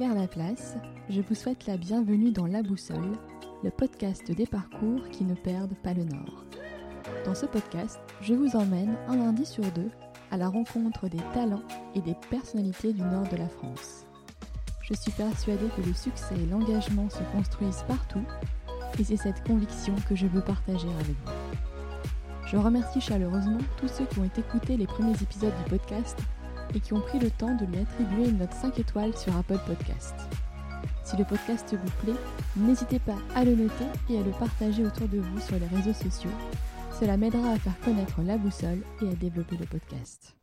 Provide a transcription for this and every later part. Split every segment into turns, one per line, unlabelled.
Claire Laplace, je vous souhaite la bienvenue dans La Boussole, le podcast des parcours qui ne perdent pas le nord. Dans ce podcast, je vous emmène un lundi sur deux à la rencontre des talents et des personnalités du nord de la France. Je suis persuadée que le succès et l'engagement se construisent partout et c'est cette conviction que je veux partager avec vous. Je remercie chaleureusement tous ceux qui ont écouté les premiers épisodes du podcast et qui ont pris le temps de lui attribuer une note 5 étoiles sur Apple Podcast. Si le podcast vous plaît, n'hésitez pas à le noter et à le partager autour de vous sur les réseaux sociaux. Cela m'aidera à faire connaître la boussole et à développer le podcast.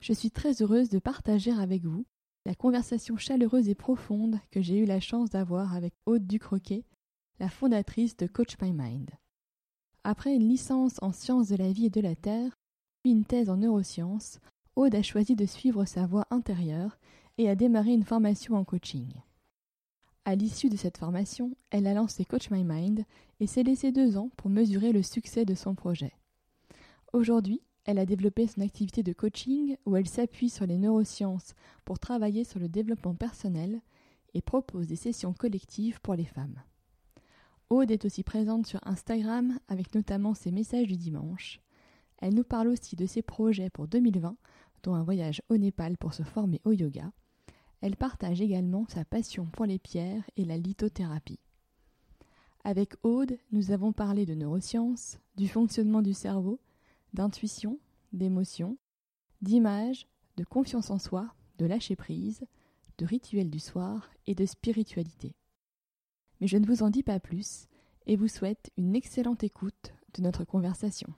Je suis très heureuse de partager avec vous la conversation chaleureuse et profonde que j'ai eu la chance d'avoir avec Aude Ducroquet, la fondatrice de Coach My Mind. Après une licence en sciences de la vie et de la terre, puis une thèse en neurosciences, Aude a choisi de suivre sa voie intérieure et a démarré une formation en coaching. À l'issue de cette formation, elle a lancé Coach My Mind et s'est laissé deux ans pour mesurer le succès de son projet. Aujourd'hui, elle a développé son activité de coaching où elle s'appuie sur les neurosciences pour travailler sur le développement personnel et propose des sessions collectives pour les femmes. Aude est aussi présente sur Instagram avec notamment ses messages du dimanche. Elle nous parle aussi de ses projets pour 2020 dont un voyage au Népal pour se former au yoga. Elle partage également sa passion pour les pierres et la lithothérapie. Avec Aude, nous avons parlé de neurosciences, du fonctionnement du cerveau, d'intuition, d'émotion, d'image, de confiance en soi, de lâcher prise, de rituels du soir et de spiritualité. Mais je ne vous en dis pas plus et vous souhaite une excellente écoute de notre conversation.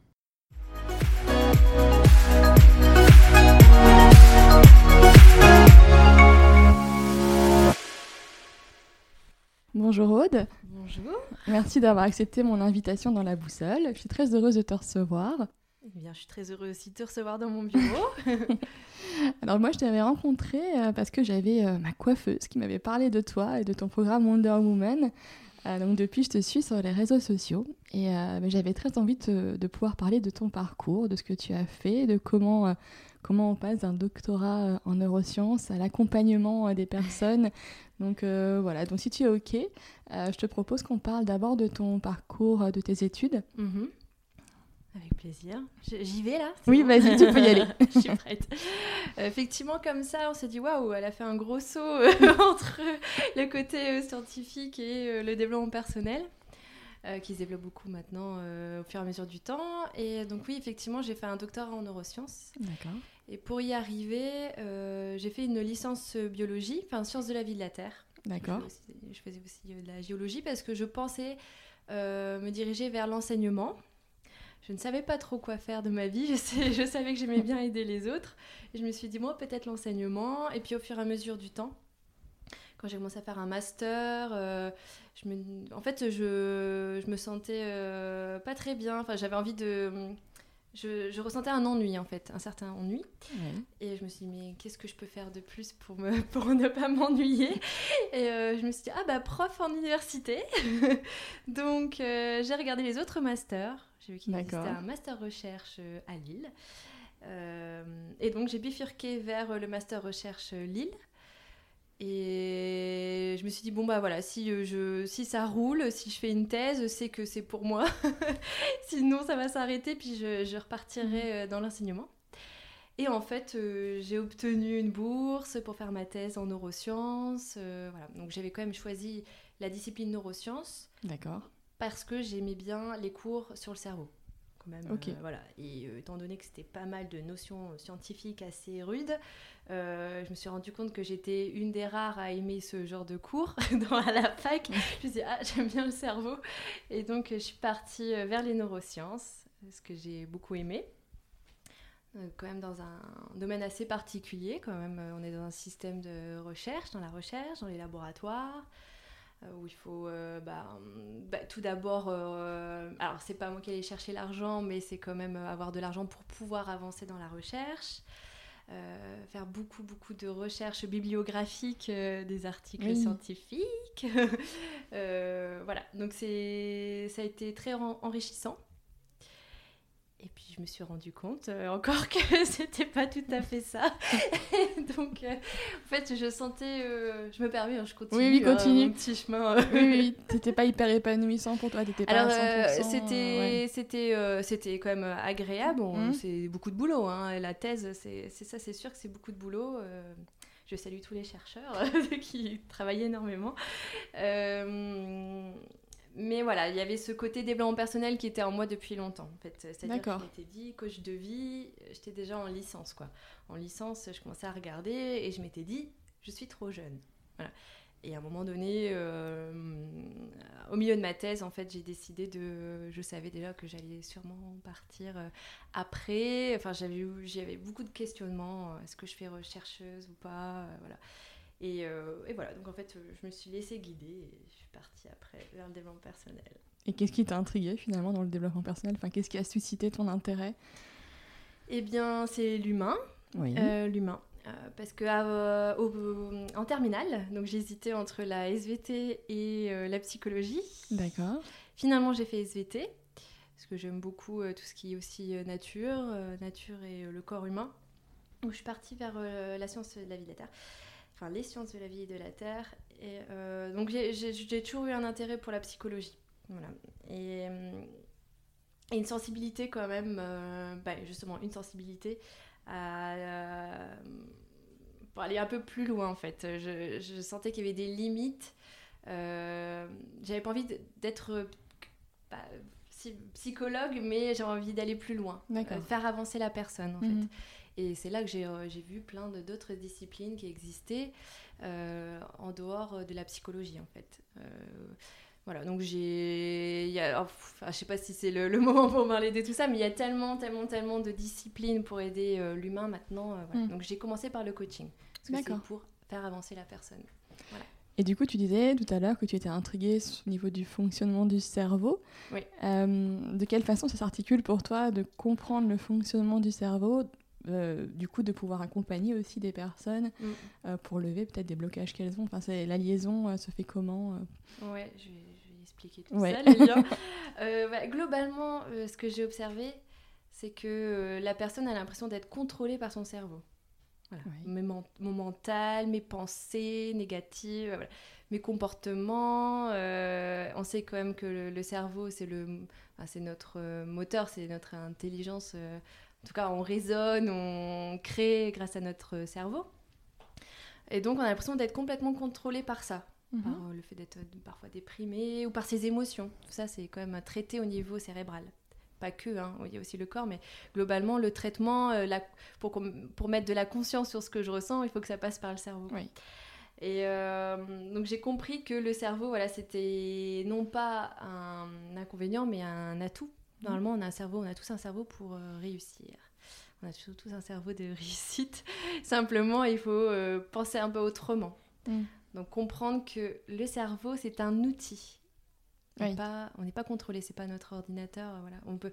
Bonjour Aude.
Bonjour.
Merci d'avoir accepté mon invitation dans la boussole. Je suis très heureuse de te recevoir.
Eh bien, je suis très heureuse aussi de te recevoir dans mon bureau.
Alors moi, je t'avais rencontré euh, parce que j'avais euh, ma coiffeuse qui m'avait parlé de toi et de ton programme Wonder Woman. Euh, donc depuis, je te suis sur les réseaux sociaux et j'avais très envie de, pouvoir parler de ton parcours, de ce que tu as fait, de comment, comment on passe d'un doctorat en neurosciences à l'accompagnement des personnes. Donc voilà, donc si tu es OK, je te propose qu'on parle d'abord de ton parcours, de tes études.
Mhm. Avec plaisir. J'y vais là
Oui, vas-y, tu peux y aller.
Je suis prête. Euh, effectivement, comme ça, on s'est dit waouh, elle a fait un gros saut euh, entre le côté euh, scientifique et le développement personnel, qui se développe beaucoup maintenant au fur et à mesure du temps. Et donc, oui, effectivement, j'ai fait un doctorat en neurosciences.
D'accord.
Et pour y arriver, j'ai fait une licence biologie, enfin sciences de la vie de la Terre.
D'accord.
Je, je, faisais aussi de la géologie parce que je pensais me diriger vers l'enseignement je ne savais pas trop quoi faire de ma vie. Je, je savais que j'aimais bien aider les autres. Et je me suis dit, moi, peut-être l'enseignement. Et puis, au fur et à mesure du temps, quand j'ai commencé à faire un master, euh, je me, en fait, je, me sentais euh, pas très bien. Enfin, j'avais envie de. Je, je, ressentais un ennui, en fait, un certain ennui. Et je me suis dit, mais qu'est-ce que je peux faire de plus pour, me, pour ne pas m'ennuyer? Et euh, je me suis dit, ah bah, prof en université. Donc, j'ai regardé les autres masters. J'ai vu qu'il existait un master recherche euh, à Lille. Euh, et donc j'ai bifurqué vers le master recherche euh, Lille. Et je me suis dit, bon bah voilà, si, je, si ça roule, si je fais une thèse, c'est que c'est pour moi. Sinon ça va s'arrêter, puis je, je repartirai mhm. dans l'enseignement. Et en fait, j'ai obtenu une bourse pour faire ma thèse en neurosciences. voilà. Donc j'avais quand même choisi la discipline neurosciences.
D'accord
parce que j'aimais bien les cours sur le cerveau. Quand même,
euh,
voilà. Et euh, étant donné que c'était pas mal de notions scientifiques assez rudes, euh, je me suis rendu compte que j'étais une des rares à aimer ce genre de cours dans la fac. je me suis dit, ah, j'aime bien le cerveau. Et donc, je suis partie vers les neurosciences, ce que j'ai beaucoup aimé. quand même dans un domaine assez particulier, quand même, on est dans un système de recherche, dans la recherche, dans les laboratoires. Euh, où il faut euh, bah, bah, tout d'abord, euh, alors c'est pas moi qui allais chercher l'argent, mais c'est quand même avoir de l'argent pour pouvoir avancer dans la recherche. faire beaucoup beaucoup de recherches bibliographiques des articles scientifiques. Voilà. Donc c'est ça a été très enrichissant Et puis je me suis rendu compte euh, encore que c'était pas tout à fait ça. Donc euh, en fait je sentais, euh, je me permets, hein, je continue,
Oui, oui, continue.
mon petit chemin.
oui, oui, t'étais pas hyper épanouissant pour toi, t'étais pas
Alors
à 100%.
c'était
ouais.
c'était c'était quand même agréable.
Mhm.
C'est beaucoup de boulot. Hein. La thèse, c'est ça, c'est sûr que c'est beaucoup de boulot. je salue tous les chercheurs qui travaillent énormément. Euh, mais voilà, il y avait ce côté développement personnel qui était en moi depuis longtemps. En fait, c'est-à-dire que
D'accord.
je m'étais dit coach de vie, j'étais déjà en licence quoi. En licence, je commençais à regarder et je m'étais dit je suis trop jeune. Voilà. Et à un moment donné, euh, au milieu de ma thèse, en fait, j'ai décidé de. Je savais déjà que j'allais sûrement partir euh, après. Enfin, j'avais j'avais beaucoup de questionnements. Est-ce que je fais rechercheuse ou pas euh, Voilà. Et, euh, et voilà. Donc en fait, euh, je me suis laissée guider et je suis partie après vers le développement personnel.
Et qu'est-ce qui t'a intrigué finalement dans le développement personnel? Enfin, qu'est-ce qui a suscité ton intérêt?
Eh bien, c'est l'humain.
Oui.
Euh, l'humain. Euh, parce que au- en terminale, donc j'hésitais entre la SVT et la psychologie.
D'accord.
Finalement, j'ai fait SVT, parce que j'aime beaucoup tout ce qui est aussi nature, nature et le corps humain. Donc, je suis partie vers la science de la vie de la Terre, enfin les sciences de la vie et de la Terre. Et euh, donc, j'ai- toujours eu un intérêt pour la psychologie. Voilà. Et, euh, et une sensibilité quand même, euh, bah, justement, une sensibilité à. euh, pour aller un peu plus loin en fait. Je, je sentais qu'il y avait des limites. J'avais pas envie d'être bah, psy- psychologue, mais j'avais envie d'aller plus loin, faire avancer la personne en
Mhm.
fait. Et c'est là que j'ai euh, vu plein d'autres disciplines qui existaient euh, en dehors de la psychologie en fait. Euh, voilà, donc j'ai. a- oh, enfin, je sais pas si c'est le, le moment pour parler de tout ça, mais il y a tellement, tellement, tellement de disciplines pour aider euh, l'humain maintenant. voilà.
Mm.
Donc j'ai commencé par le coaching. Parce que c'est pour faire avancer la personne.
Et du coup, tu disais tout à l'heure que tu étais intriguée au niveau du fonctionnement du cerveau.
Oui.
Euh, de quelle façon ça s'articule pour toi de comprendre le fonctionnement du cerveau euh, du coup, de pouvoir accompagner aussi des personnes
Mm.
euh, pour lever peut-être des blocages qu'elles ont. Enfin, c'est- la liaison euh, se fait comment euh
Ouais, je vais, je vais expliquer tout
Ouais.
ça, les liens. Voilà, globalement, ce que j'ai observé, c'est que la personne a l'impression d'être contrôlée par son cerveau. Voilà.
Oui.
Mes men- mon mental, mes pensées négatives, voilà. mes comportements. on sait quand même que le, le cerveau, c'est le, enfin, c'est notre moteur, c'est notre intelligence. En tout cas, on raisonne, on crée grâce à notre cerveau. Et donc, on a l'impression d'être complètement contrôlé par ça par
Mhm.
euh, le fait d'être euh, parfois déprimé ou par ses émotions. Tout ça, c'est quand même traité au niveau cérébral. Pas que, hein, il y a aussi le corps, mais globalement, le traitement, euh, la- pour, mettre de la conscience sur ce que je ressens, il faut que ça passe par le cerveau.
Oui.
Et euh, donc j'ai compris que le cerveau, voilà, c'était non pas un inconvénient, mais un atout. Normalement, on a un cerveau, on a tous un cerveau pour euh, réussir. On a tous un cerveau de réussite. Simplement, il faut euh, penser un peu autrement.
Mm.
Donc comprendre que le cerveau, c'est un outil. On
Oui.
n'est pas, on n'est pas contrôlé, c'est pas notre ordinateur. euh, Voilà, on peut,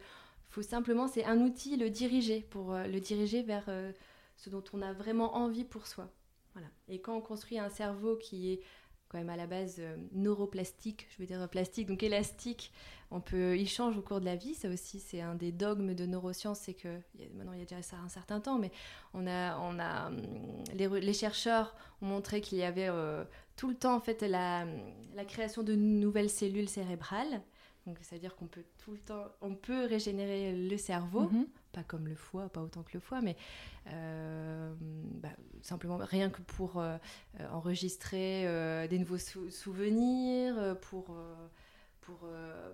faut simplement, c'est un outil, le diriger pour le diriger vers ce dont on a vraiment envie pour soi. Voilà. Et quand on construit un cerveau qui est quand même à la base euh, neuroplastique, je veux dire plastique, donc élastique, on peut, il change au cours de la vie. Ça aussi, c'est un des dogmes de neurosciences, c'est que maintenant il y a déjà ça un certain temps, mais on a, on a, hum, les, chercheurs ont montré qu'il y avait euh, tout le temps en fait la, la création de nouvelles cellules cérébrales. Donc, c'est-à-dire qu'on peut tout le temps, on peut régénérer le cerveau
Mhm.
Pas comme le foie, pas autant que le foie, mais euh, bah, simplement rien que pour euh, euh, enregistrer euh, des nouveaux sou- souvenirs, pour, pour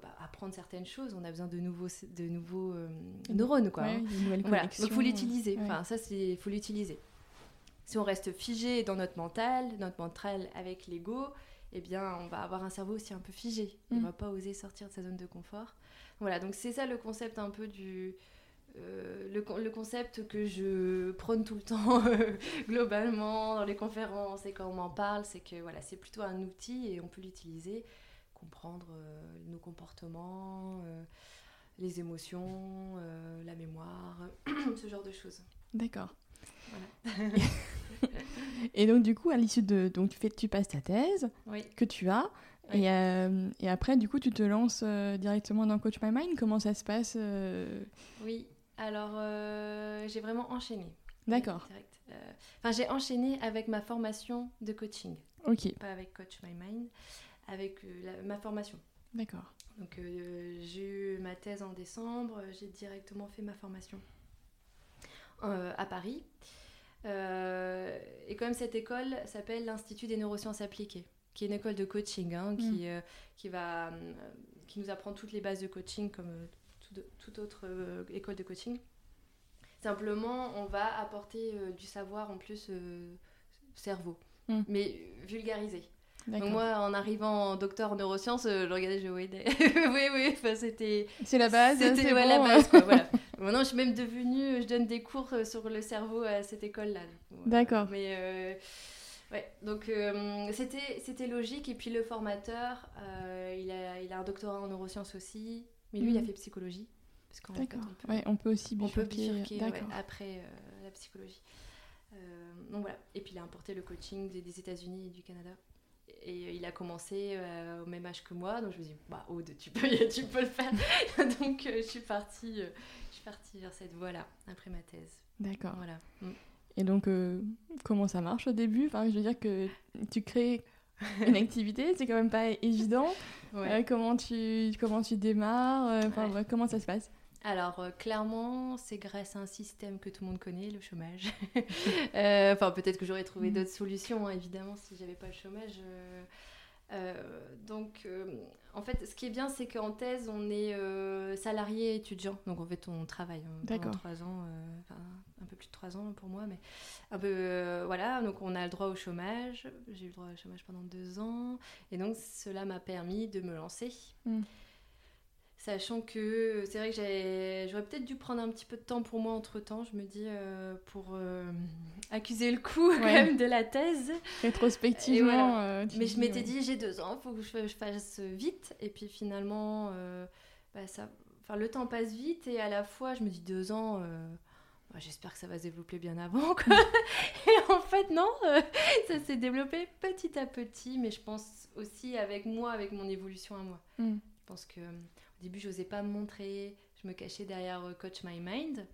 bah, apprendre certaines choses, on a besoin de nouveaux, de nouveaux neurones. Quoi,
Ouais,
hein. Voilà, donc faut l'utiliser.
Ouais.
Enfin, ça, c'est faut l'utiliser. Si on reste figé dans notre mental, notre mental avec l'ego, eh bien, on va avoir un cerveau aussi un peu figé. Il
Mm.
va pas oser sortir de sa zone de confort. Voilà, donc c'est ça le concept un peu du euh, le, le concept que je prône tout le temps globalement dans les conférences et quand on m'en parle, c'est que voilà, c'est plutôt un outil et on peut l'utiliser, comprendre euh, nos comportements, euh, les émotions, la mémoire, ce genre de choses.
D'accord.
Voilà.
Et donc, du coup, à l'issue de. Donc, tu, fais, tu passes ta thèse
Oui.
que tu as. Et, et, après, du coup, tu te lances directement dans Coach My Mind. Comment ça se passe
Oui, alors j'ai vraiment enchaîné.
D'accord.
Enfin, j'ai enchaîné avec ma formation de coaching.
Ok.
Pas avec Coach My Mind, avec ma formation.
D'accord.
Donc j'ai eu ma thèse en décembre, j'ai directement fait ma formation à Paris. et comme cette école s'appelle l'Institut des neurosciences appliquées qui est une école de coaching, hein, qui, mm. euh, qui, va, euh, qui nous apprend toutes les bases de coaching comme euh, toute autre école de coaching. Simplement, on va apporter du savoir en plus cerveau, mm. mais vulgarisé. Donc moi, en arrivant en docteur en neurosciences, je regardais, je oui, oui, oui, c'était...
C'est la base,
c'était
ouais,
la base, quoi, voilà. Maintenant, je suis même devenue, je donne des cours sur le cerveau à cette école-là.
D'accord.
Mais Ouais, donc euh, c'était, c'était logique. Et puis le formateur, euh, il, a, il a un doctorat en neurosciences aussi, mais lui, il a mhm. fait psychologie.
Parce qu'en D'accord. on, peut, ouais, on peut aussi bifurquer,
on peut bifurquer après euh, la psychologie. donc voilà. Et puis il a importé le coaching des, des États-Unis et du Canada. Et il a commencé au même âge que moi, donc je me suis dit, bah, Aude, tu peux, tu peux le faire. donc je suis partie, je suis partie vers cette voie-là après ma thèse.
D'accord.
Voilà. Mm.
Et donc, euh, comment ça marche au début? Enfin, Je veux dire que tu crées une activité, c'est quand même pas évident. Euh, comment, tu, comment tu démarres euh, enfin, Comment ça se passe?
Alors, clairement, c'est grâce à un système que tout le monde connaît, le chômage. Enfin, peut-être que j'aurais trouvé mm. d'autres solutions, hein, évidemment, si j'avais pas le chômage. Donc, en fait, ce qui est bien, c'est qu'en thèse, on est salarié étudiant. Donc, en fait, on travaille hein, pendant trois ans, un peu plus de trois ans pour moi, mais un peu, euh, voilà, donc on a le droit au chômage, j'ai eu le droit au chômage pendant deux ans, et donc cela m'a permis de me lancer. Hmm. Sachant que c'est vrai que j'aurais peut-être dû prendre un petit peu de temps pour moi entre temps, je me dis, euh, pour euh, accuser le coup quand même de la thèse.
Rétrospectivement.
Mais je m'étais dit, j'ai deux ans, il faut que je, fasse vite. Et puis finalement, bah, ça, enfin, le temps passe vite et à la fois, je me dis deux ans, bah, j'espère que ça va se développer bien avant. et en fait, non, euh, ça s'est développé petit à petit, mais je pense aussi avec moi, avec mon évolution à moi. Mm. Je pense que euh, au début, je n'osais pas me montrer, je me cachais derrière euh, Coach My Mind.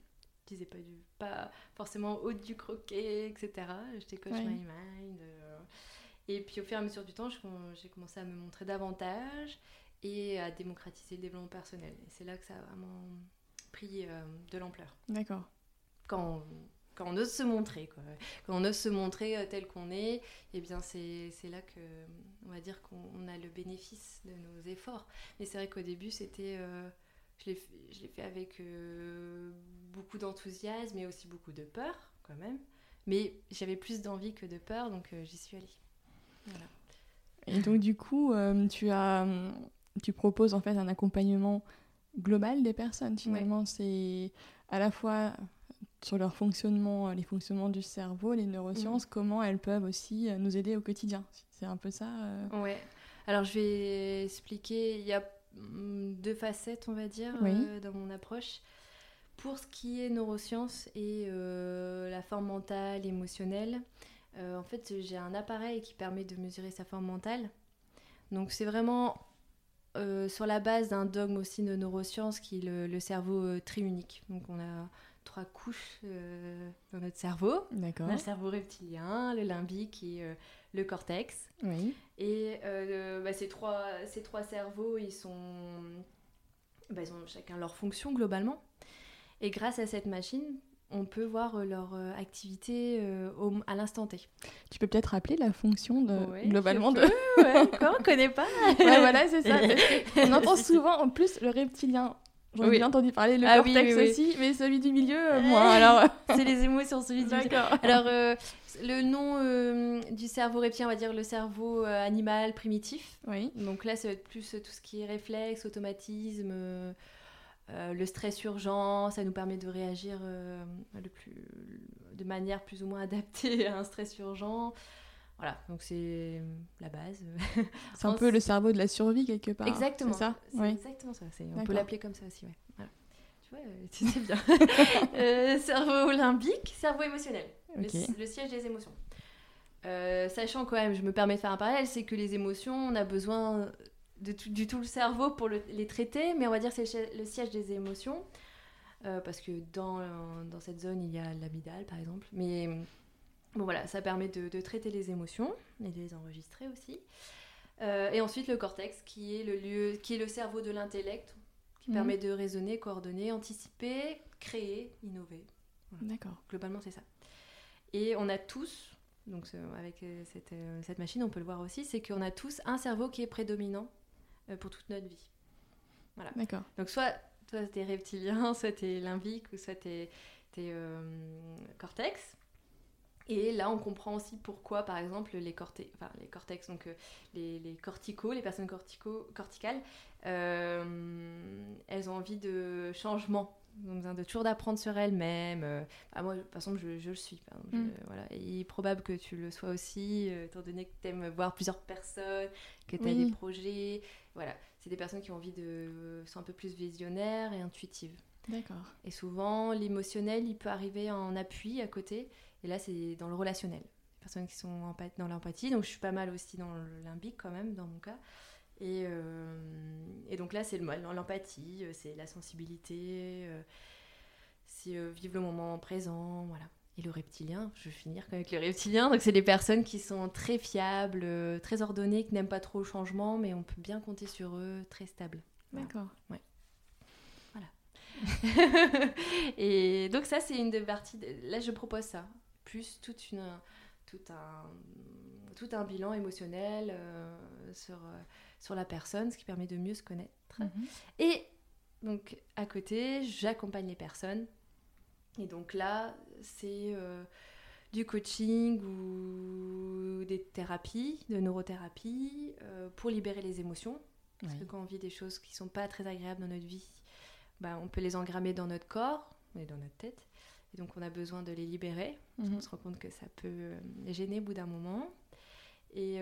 Je disais pas, du, pas forcément haute du croquet, etc. J'étais Coach My Mind. et puis au fur et à mesure du temps, j'ai commencé à me montrer davantage et à démocratiser le développement personnel. Et c'est là que ça a vraiment pris de l'ampleur.
D'accord
quand on, on ose se montrer, quoi. Quand on ose se montrer euh, tel qu'on est, eh bien c'est là que, on va dire qu'on a le bénéfice de nos efforts. Mais c'est vrai qu'au début, c'était... Euh, je l'ai fait avec euh, beaucoup d'enthousiasme et aussi beaucoup de peur, quand même. Mais j'avais plus d'envie que de peur, donc j'y suis allée. Voilà.
Et donc du coup, tu as, tu proposes en fait un accompagnement global des personnes. Finalement, c'est à la fois sur leur fonctionnement, euh, les fonctionnements du cerveau, les neurosciences, mhm. comment elles peuvent aussi euh, nous aider au quotidien. C'est un peu ça.
Euh. Ouais. Alors je vais expliquer. Il y a mm, deux facettes, on va dire, dans mon approche. Pour ce qui est neurosciences et la forme mentale, émotionnelle, en fait, j'ai un appareil qui permet de mesurer sa forme mentale. Donc c'est vraiment sur la base d'un dogme aussi de neurosciences qui est le, le cerveau triunique. Donc on a trois couches euh, dans notre cerveau.
D'accord.
On a le cerveau reptilien, le limbique et euh, le cortex.
Oui.
Et euh, bah, ces, trois, ces trois cerveaux, ils, sont, bah, ils ont chacun leur fonction globalement. Et grâce à cette machine, on peut voir leur activité à l'instant T.
Tu peux peut-être rappeler la fonction de, globalement de.
ouais, quoi, on connaît pas.
ouais, voilà, c'est ça. on entend souvent en plus le reptilien J'en ai bien entendu parler, le ah cortex aussi, mais celui du milieu, euh, moi, alors...
c'est les émotions, celui du milieu. Alors, euh, le nom euh, du cerveau reptilien, on va dire le cerveau animal primitif.
Oui.
Donc là, ça va être plus tout ce qui est réflexe, automatisme, le stress urgent, ça nous permet de réagir le plus, de manière plus ou moins adaptée à un stress urgent. Voilà, donc c'est la base.
C'est un peu le cerveau de la survie quelque part.
Exactement.
C'est ça
oui. exactement ça. On peut l'appeler comme ça aussi, ouais. Tu vois, c'est bien. euh, cerveau limbique, cerveau émotionnel. Le, siège des émotions. sachant quand même, je me permets de faire un parallèle, c'est que les émotions, on a besoin de tout, du tout le cerveau pour les traiter, mais on va dire que c'est le siège des émotions. Euh, parce que dans, dans cette zone, il y a l'amygdale, par exemple. Mais bon, voilà, ça permet de, de, traiter les émotions et de les enregistrer aussi. Euh, et ensuite, le cortex, qui est le, lieu, qui est le cerveau de l'intellect, qui mhm. permet de raisonner, coordonner, anticiper, créer, innover.
D'accord.
Globalement, c'est ça. Et on a tous, donc avec euh, cette, cette, machine, on peut le voir aussi, c'est qu'on a tous un cerveau qui est prédominant pour toute notre vie.
Voilà. D'accord.
Donc soit soit t'es reptilien, soit t'es limbique, ou soit t'es euh, cortex. Et là, on comprend aussi pourquoi, par exemple, les, enfin, les cortex, donc euh, les, les, corticaux, les personnes cortico corticales, euh, elles ont envie de changement. Elles ont besoin de toujours d'apprendre sur elles-mêmes. Ah, moi, par exemple, je, je le suis. Mm. voilà. Et il est probable que tu le sois aussi, étant donné que tu aimes voir plusieurs personnes, que tu as des projets. Voilà c'est des personnes qui ont envie de sont un peu plus visionnaires et intuitives.
D'accord.
Et souvent, l'émotionnel, il peut arriver en appui à côté. Et là, c'est dans le relationnel. Les personnes qui sont dans l'empathie. Donc, je suis pas mal aussi dans le limbique quand même, dans mon cas. Et, euh, et donc là, c'est l'empathie, euh, c'est la sensibilité, euh, c'est vivre le moment présent, voilà. Et le reptilien, je vais finir avec le reptilien. Donc, c'est des personnes qui sont très fiables, très ordonnées, qui n'aiment pas trop le changement, mais on peut bien compter sur eux, très stables.
D'accord.
Ouais. Voilà. et donc, ça, c'est une des parties. Là, je propose ça. Plus toute une, tout, un, tout un bilan émotionnel euh, sur, euh, sur la personne, ce qui permet de mieux se connaître. Mhm. Et donc, à côté, j'accompagne les personnes et donc là, c'est euh, du coaching ou des thérapies, de neurothérapie, euh, pour libérer les émotions. Parce que quand on vit des choses qui sont pas très agréables dans notre vie, bah, on peut les engrammer dans notre corps et dans notre tête. Et donc on a besoin de les libérer. Mhm. On se rend compte que ça peut euh, gêner au bout d'un moment. Et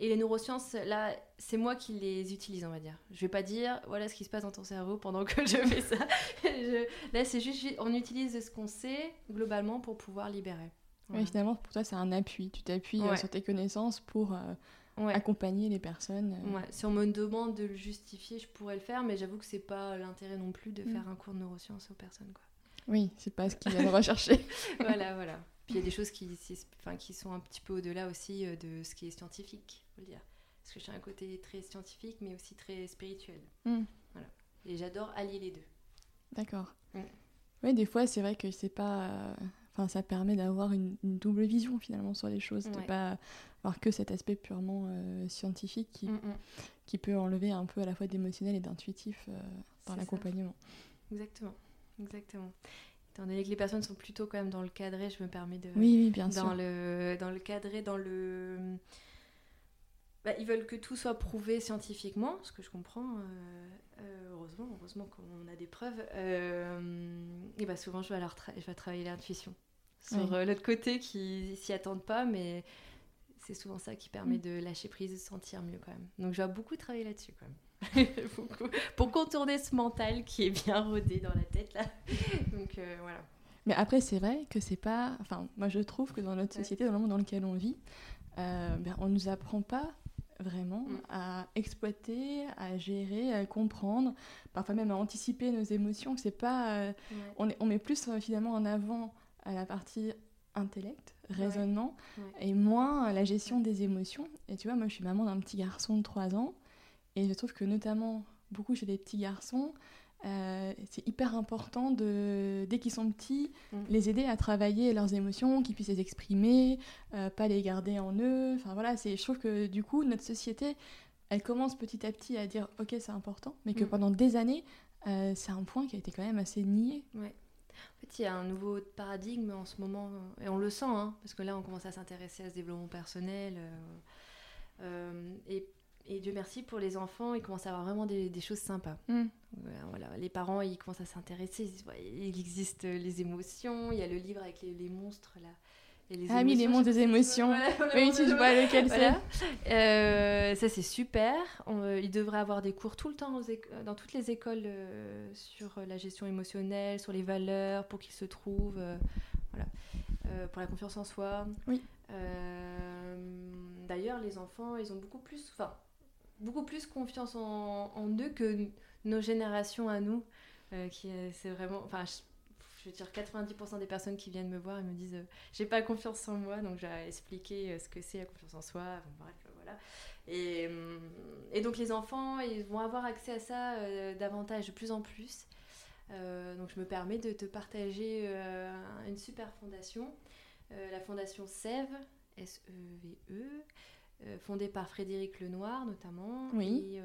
et les neurosciences, là, c'est moi qui les utilise, on va dire. Je vais pas dire, voilà ce qui se passe dans ton cerveau pendant que je fais ça. Là, c'est juste, on utilise ce qu'on sait globalement pour pouvoir libérer.
Oui, finalement, pour toi, c'est un appui. Tu t'appuies euh, sur tes connaissances pour euh, accompagner les personnes.
Euh. Ouais. Si on me demande de le justifier, je pourrais le faire, mais j'avoue que c'est pas l'intérêt non plus de mm. faire un cours de neurosciences aux personnes. Quoi.
Oui, c'est pas ce qu'ils viennent rechercher.
voilà, voilà. Puis il y a des choses qui, enfin, qui sont un petit peu au-delà aussi de ce qui est scientifique le dire. Parce que j'ai un côté très scientifique, mais aussi très spirituel. Hmm. Voilà. Et j'adore allier les deux.
D'accord. Hmm. Oui, des fois, c'est vrai que c'est pas. Enfin, ça permet d'avoir une, double vision finalement sur les choses, de pas avoir que cet aspect purement euh, scientifique qui, hmm, qui peut enlever un peu à la fois d'émotionnel et d'intuitif euh, dans l'accompagnement.
Exactement, exactement. Étant donné que les personnes sont plutôt quand même dans le cadré, je me permets de.
Oui, oui bien
dans
sûr.
Le, dans le cadré, dans le bah, ils veulent que tout soit prouvé scientifiquement, ce que je comprends. Euh, euh, heureusement, heureusement qu'on a des preuves. Euh, et bah souvent, je vais, alors je vais travailler l'intuition. Sur l'autre côté, qui s'y attendent pas, mais c'est souvent ça qui permet mm. de lâcher prise de se sentir mieux quand même. Donc, je vais beaucoup travailler là-dessus quand même. Pour contourner ce mental qui est bien rodé dans la tête là. Donc, voilà.
Mais après, c'est vrai que c'est pas. Enfin, moi, je trouve que dans notre société, dans le monde dans lequel on vit, ben, on nous apprend pas vraiment, mm. à exploiter, à gérer, à comprendre, parfois même à anticiper nos émotions. C'est pas, euh, on, on, met plus euh, finalement en avant à la partie intellect, raisonnement, et moins à la gestion des émotions. Et tu vois, moi je suis maman d'un petit garçon de 3 ans, et je trouve que notamment beaucoup chez les petits garçons, euh, c'est hyper important de, dès qu'ils sont petits, mm. les aider à travailler leurs émotions, qu'ils puissent les exprimer, euh, pas les garder en eux. Enfin voilà, c'est, je trouve que du coup, notre société, elle commence petit à petit à dire ok, c'est important, mais que mm. pendant des années, euh, c'est un point qui a été quand même assez nié.
Ouais. En fait, il y a un nouveau paradigme en ce moment, et on le sent, hein, parce que là, on commence à s'intéresser à ce développement personnel. et et Dieu merci pour les enfants, ils commencent à avoir vraiment des, choses sympas. Mm. Voilà, les parents, ils commencent à s'intéresser. Il existe les émotions, il y a le livre avec les, monstres là.
les ah oui, les monstres des émotions. oui, tu vois lequel
c'est. Euh, ça, c'est super. Euh, il devrait avoir des cours tout le temps dans toutes les écoles euh, sur la gestion émotionnelle, sur les valeurs, pour qu'ils se trouvent. voilà. pour la confiance en soi.
Oui.
D'ailleurs, les enfants, ils ont beaucoup plus, enfin, beaucoup plus confiance en, eux que nos générations à nous. qui c'est vraiment, enfin, je veux dire 90% des personnes qui viennent me voir et me disent j'ai pas confiance en moi donc j'ai expliqué ce que c'est la confiance en soi bref voilà et, donc les enfants ils vont avoir accès à ça davantage de plus en plus euh, donc je me permets de te partager euh, une super fondation, euh, la fondation SEV, S-E-V-E, fondée par Frédéric Lenoir notamment.
Oui.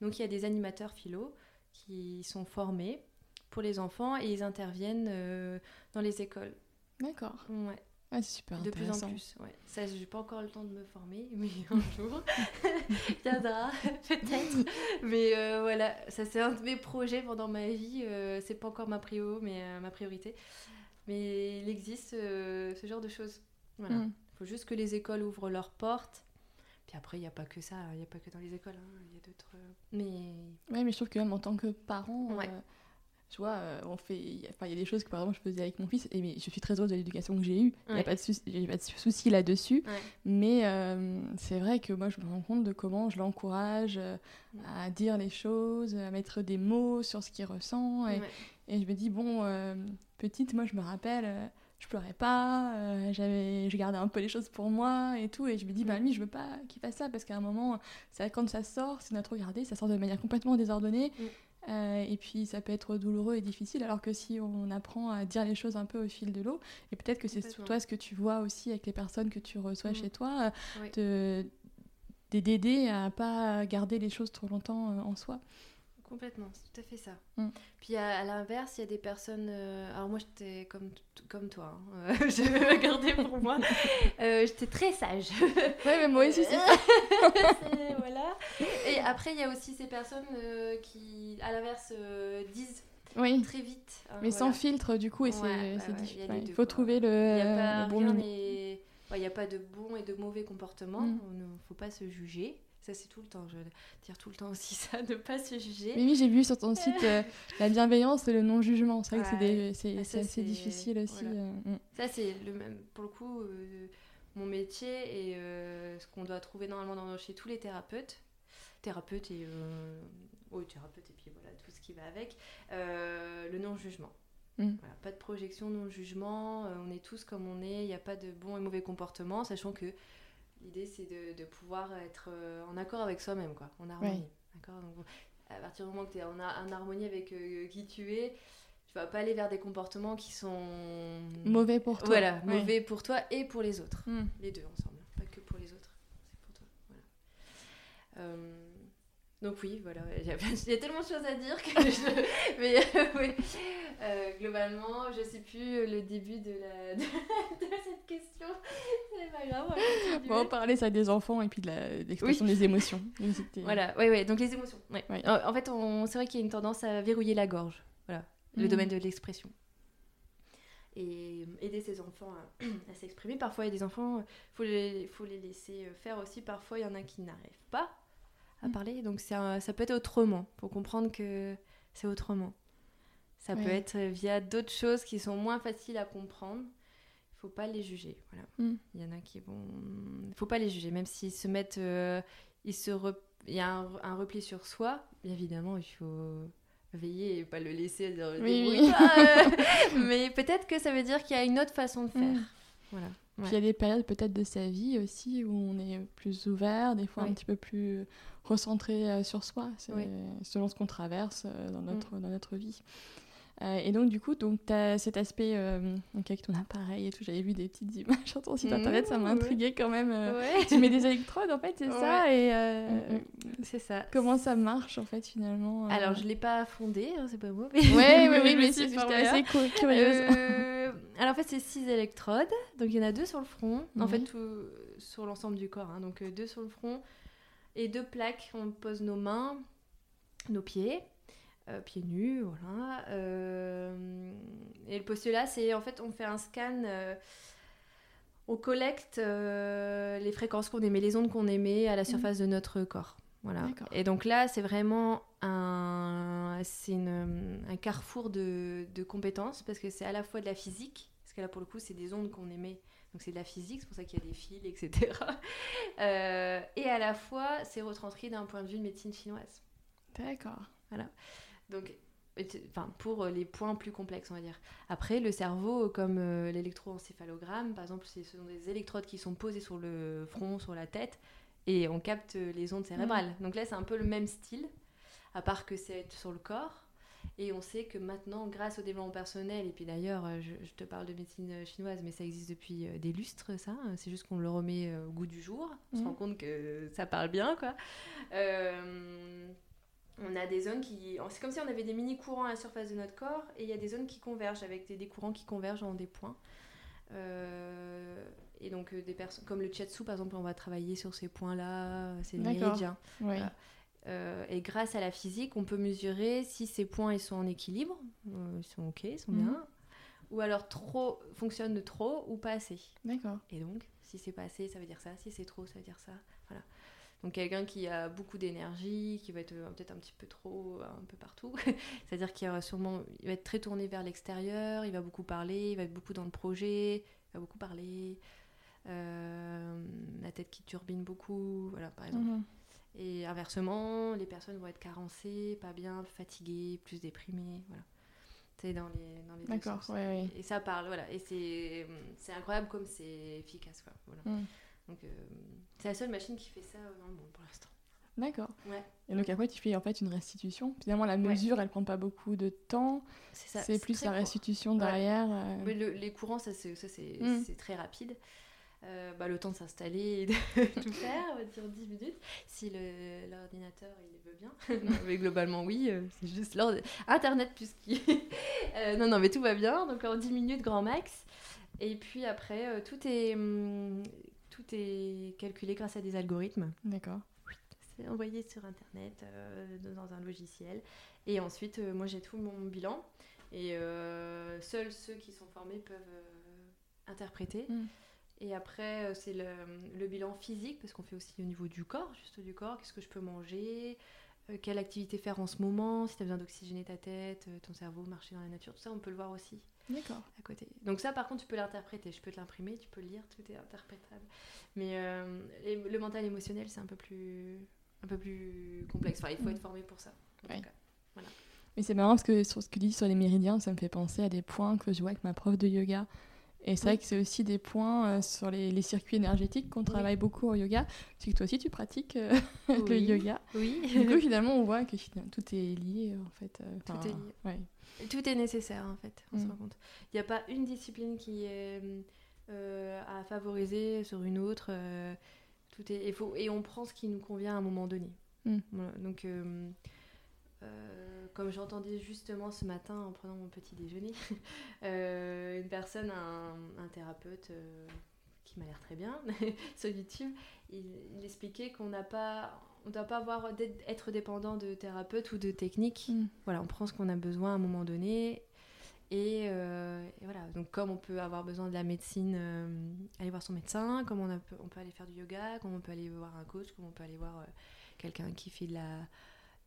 donc il y a des animateurs philo qui sont formés pour les enfants et ils interviennent dans les écoles.
D'accord.
Ouais.
Ah, c'est super
de plus en plus, ouais. Ça, j'ai pas encore le temps de me former, mais un jour, viendra, peut-être. Mais euh, voilà, ça c'est un de mes projets pendant ma vie. Euh, c'est pas encore ma prio, mais euh, ma priorité. Mais il existe ce genre de choses. Voilà. Il mm. faut juste que les écoles ouvrent leurs portes. Puis après, il n'y a pas que ça, il n'y a pas que dans les écoles. Hein. Il y a d'autres. Mais.
Ouais, mais je trouve que même en tant que parent. Ouais tu vois, euh, on fait, il y a des choses que par exemple je faisais avec mon fils, et mais je suis très heureuse de l'éducation que j'ai eue, il n'y a pas de souci, pas de souci là-dessus, mais euh, c'est vrai que moi je me rends compte de comment je l'encourage euh, à dire les choses, à mettre des mots sur ce qu'il ressent, et, et, je me dis, bon, petite, moi je me rappelle, je pleurais pas, j'avais, je gardais un peu les choses pour moi et tout, et je me dis, bah lui, je veux pas qu'il fasse ça, parce qu'à un moment, ça, quand ça sort, c'est notre regardé, ça sort de manière complètement désordonnée. Euh, et puis ça peut être douloureux et difficile, alors que si on apprend à dire les choses un peu au fil de l'eau, et peut-être que c'est toi ce que tu vois aussi avec les personnes que tu reçois mm. chez toi, euh, d'aider à pas garder les choses trop longtemps euh, en soi.
Complètement, c'est tout à fait ça. Mm. Puis à, l'inverse, il y a des personnes. Euh, alors moi, j'étais comme, comme toi. Hein, euh, je vais me garder pour moi. Euh, j'étais très sage.
ouais, mais moi aussi, c'est
voilà. Et après, il y a aussi ces personnes qui, à l'inverse, disent
oui.
très vite.
Hein, mais sans filtre, du coup, et c'est difficile. Il faut trouver le, bon milieu.
Il n'y a pas de bon et de mauvais comportement. Mm. Il ne faut pas se juger. Ça, c'est tout le temps. Je veux dire tout le temps aussi ça, ne pas se juger.
Mais oui, j'ai vu sur ton site euh, la bienveillance et le non-jugement. C'est vrai que c'est ah, assez difficile aussi. Euh,
mm. Ça, c'est le même. Pour le coup, euh, mon métier et ce qu'on doit trouver normalement dans, chez tous les thérapeutes. Thérapeutes et. oui, thérapeutes et puis voilà, tout ce qui va avec. le non-jugement. Mm. Voilà, pas de projection, non-jugement. on est tous comme on est. Il n'y a pas de bon et mauvais comportement, sachant que L'idée, c'est de, de, pouvoir être euh, en accord avec soi-même, quoi, en harmonie. D'accord? Donc, à partir du moment que tu es en, harmonie avec euh, qui tu es, tu vas pas aller vers des comportements qui sont
mauvais pour toi.
Voilà, mauvais pour toi et pour les autres. Hmm. Les deux ensemble, pas que pour les autres. C'est pour toi. Voilà. Euh, donc oui, voilà, il y, a tellement de choses à dire que je... Mais oui, euh, globalement, je sais plus le début de, la... de, cette question. C'est pas grave.
On va parler ça des enfants et puis de l'expression des émotions.
voilà, oui, oui, donc les émotions. En, fait, c'est vrai qu'il y a une tendance à verrouiller la gorge. Voilà, le mm. domaine de l'expression. Et aider ses enfants à, s'exprimer. Parfois, il y a des enfants, il faut les, faut les laisser faire aussi. Parfois, il y en a qui n'arrivent pas à parler. Donc ça peut être autrement, pour comprendre que c'est autrement. Ça peut être via d'autres choses qui sont moins faciles à comprendre. Il faut pas les juger. Voilà. Mm. Il y en a qui vont. Il faut pas les juger, même s'ils se mettent. Euh, ils se Il y a un, repli sur soi, évidemment, il faut veiller et pas le laisser dire oui, mais peut-être que ça veut dire qu'il y a une autre façon de faire. Mm. Voilà.
Puis il y a des périodes peut-être de sa vie aussi où on est plus ouvert, des fois un petit peu plus recentré euh, sur soi, selon ce qu'on traverse euh, dans, notre, mm. dans notre vie. Euh, et donc, du coup, tu as cet aspect donc avec ton appareil et tout. J'avais vu des petites images sur ton site internet, ça m'a intrigué quand même. Tu mets des électrodes en fait, c'est ça et mm, mm.
C'est ça.
Comment ça marche en fait finalement
Alors, je l'ai pas fondé, hein, c'est pas beau.
Mais... Ouais, oui, oui, mais j'étais assez curieuse.
alors, en fait, c'est six électrodes. Donc, il y en a deux sur le front. En fait, tout, sur l'ensemble du corps. Hein. Donc, deux sur le front et deux plaques. On pose nos mains, nos pieds, euh, pieds nus, voilà. Euh, et le postulat, c'est en fait, on fait un scan. Euh, on collecte les fréquences qu'on émet, les ondes qu'on émet à la mhm. surface de notre corps. Voilà. Et donc là, c'est vraiment un, c'est un carrefour de, de, compétences parce que c'est à la fois de la physique, parce que là, pour le coup, c'est des ondes qu'on émet. Donc c'est de la physique, c'est pour ça qu'il y a des fils, etc. Euh, et à la fois, c'est retranscrit d'un point de vue de médecine chinoise.
D'accord.
Voilà. Donc, enfin, pour les points plus complexes, on va dire. Après, le cerveau, comme euh, l'électroencéphalogramme, par exemple, ce sont des électrodes qui sont posées sur le front, sur la tête, et on capte les ondes cérébrales.
Mm.
Donc là, c'est un peu le même style, à part que c'est sur le corps. Et on sait que maintenant, grâce au développement personnel, et puis d'ailleurs, euh, je, je te parle de médecine euh, chinoise, mais ça existe depuis euh, des lustres, ça. C'est juste qu'on le remet au goût du jour. On se
Mhm.
rend compte que ça parle bien, quoi. Euh, on a des zones qui. C'est comme si on avait des mini-courants à la surface de notre corps, et il y a des zones qui convergent, avec des, des courants qui convergent en des points. Euh, et donc, des personnes comme le chiatsu, par exemple, on va travailler sur ces points-là,
D'accord.
méridiens.
Oui.
Voilà. Euh, et grâce à la physique, on peut mesurer si ces points ils sont en équilibre, euh, ils sont ok, ils sont
Mhm.
bien, ou alors trop fonctionnent de trop ou pas assez.
D'accord.
Et donc, si c'est pas assez, ça veut dire ça. Si c'est trop, ça veut dire ça. Voilà. Donc quelqu'un qui a beaucoup d'énergie, qui va être euh, peut-être un petit peu trop un peu partout, c'est-à-dire qu'il va sûrement, il va être très tourné vers l'extérieur, il va beaucoup parler, il va être beaucoup dans le projet, il va beaucoup parler, euh, la tête qui turbine beaucoup, voilà par exemple.
Mhm.
Et inversement, les personnes vont être carencées, pas bien, fatiguées, plus déprimées, voilà. C'est dans les dans les
D'accord. oui.
Et ça parle, voilà. Et c'est c'est incroyable comme c'est efficace, quoi. Voilà.
Mm.
Donc euh, c'est la seule machine qui fait ça euh, dans le monde pour l'instant.
D'accord.
Ouais.
Et donc après, tu fais en fait une restitution. Finalement, la mesure, elle prend pas beaucoup de temps.
C'est ça.
C'est plus la restitution
Ouais.
derrière. euh,
Mais le- les courants, ça c'est ça, c'est
Mm.
c'est très rapide. Euh, bah, le temps de s'installer et de tout faire, on va dire 10 minutes, si le- l'ordinateur il veut bien. Non, mais globalement, oui, euh, c'est juste Internet plus qui. Euh, non, non, mais tout va bien, donc en 10 minutes grand max. Et puis après, euh, tout, est, hum, tout est calculé grâce à des algorithmes.
D'accord.
C'est envoyé sur Internet, euh, dans un logiciel. Et ensuite, euh, moi, j'ai tout mon bilan. Et euh, seuls ceux qui sont formés peuvent euh, interpréter.
Mm.
Et après, euh, c'est le, le bilan physique, parce qu'on fait aussi au niveau du corps, juste du corps. Qu'est-ce que je peux manger euh, Quelle activité faire en ce moment Si tu as besoin d'oxygéner ta tête, euh, ton cerveau, marcher dans la nature, tout ça, on peut le voir aussi
D'accord.
à côté. Donc ça, par contre, tu peux l'interpréter. Je peux te l'imprimer, tu peux le lire, tout est interprétable. Mais euh, le mental émotionnel, c'est un peu plus un peu plus complexe. Enfin, il faut
Mm.
être formé pour ça. en tout.
Mais c'est marrant parce que sur ce que tu dis sur les méridiens, ça me fait penser à des points que je vois avec ma prof de yoga. Et c'est
Oui.
vrai que c'est aussi des points euh, sur les, les circuits énergétiques qu'on travaille beaucoup au yoga. C'est que toi aussi tu pratiques euh, le yoga.
Oui.
Du coup, finalement, on voit que tout est lié en fait. euh,
Tout est lié.
ouais.
Tout est nécessaire en fait, on se
Mm.
rend compte. Il n'y a pas une discipline qui est euh, à favoriser sur une autre. euh, tout est, faut, et on prend ce qui nous convient à un moment donné.
Mm.
Voilà, donc, euh, comme j'entendais justement ce matin en prenant mon petit déjeuner, euh, une personne, un, un thérapeute euh, qui m'a l'air très bien sur YouTube, il, il expliquait qu'on n'a pas, on doit pas avoir d'être- être dépendant de thérapeutes ou de techniques
Mm.
voilà, on prend ce qu'on a besoin à un moment donné. Et, et voilà, donc comme on peut avoir besoin de la médecine, aller voir son médecin, comme on, a- on peut aller faire du yoga, comme on peut aller voir un coach, comme on peut aller voir quelqu'un qui fait de la,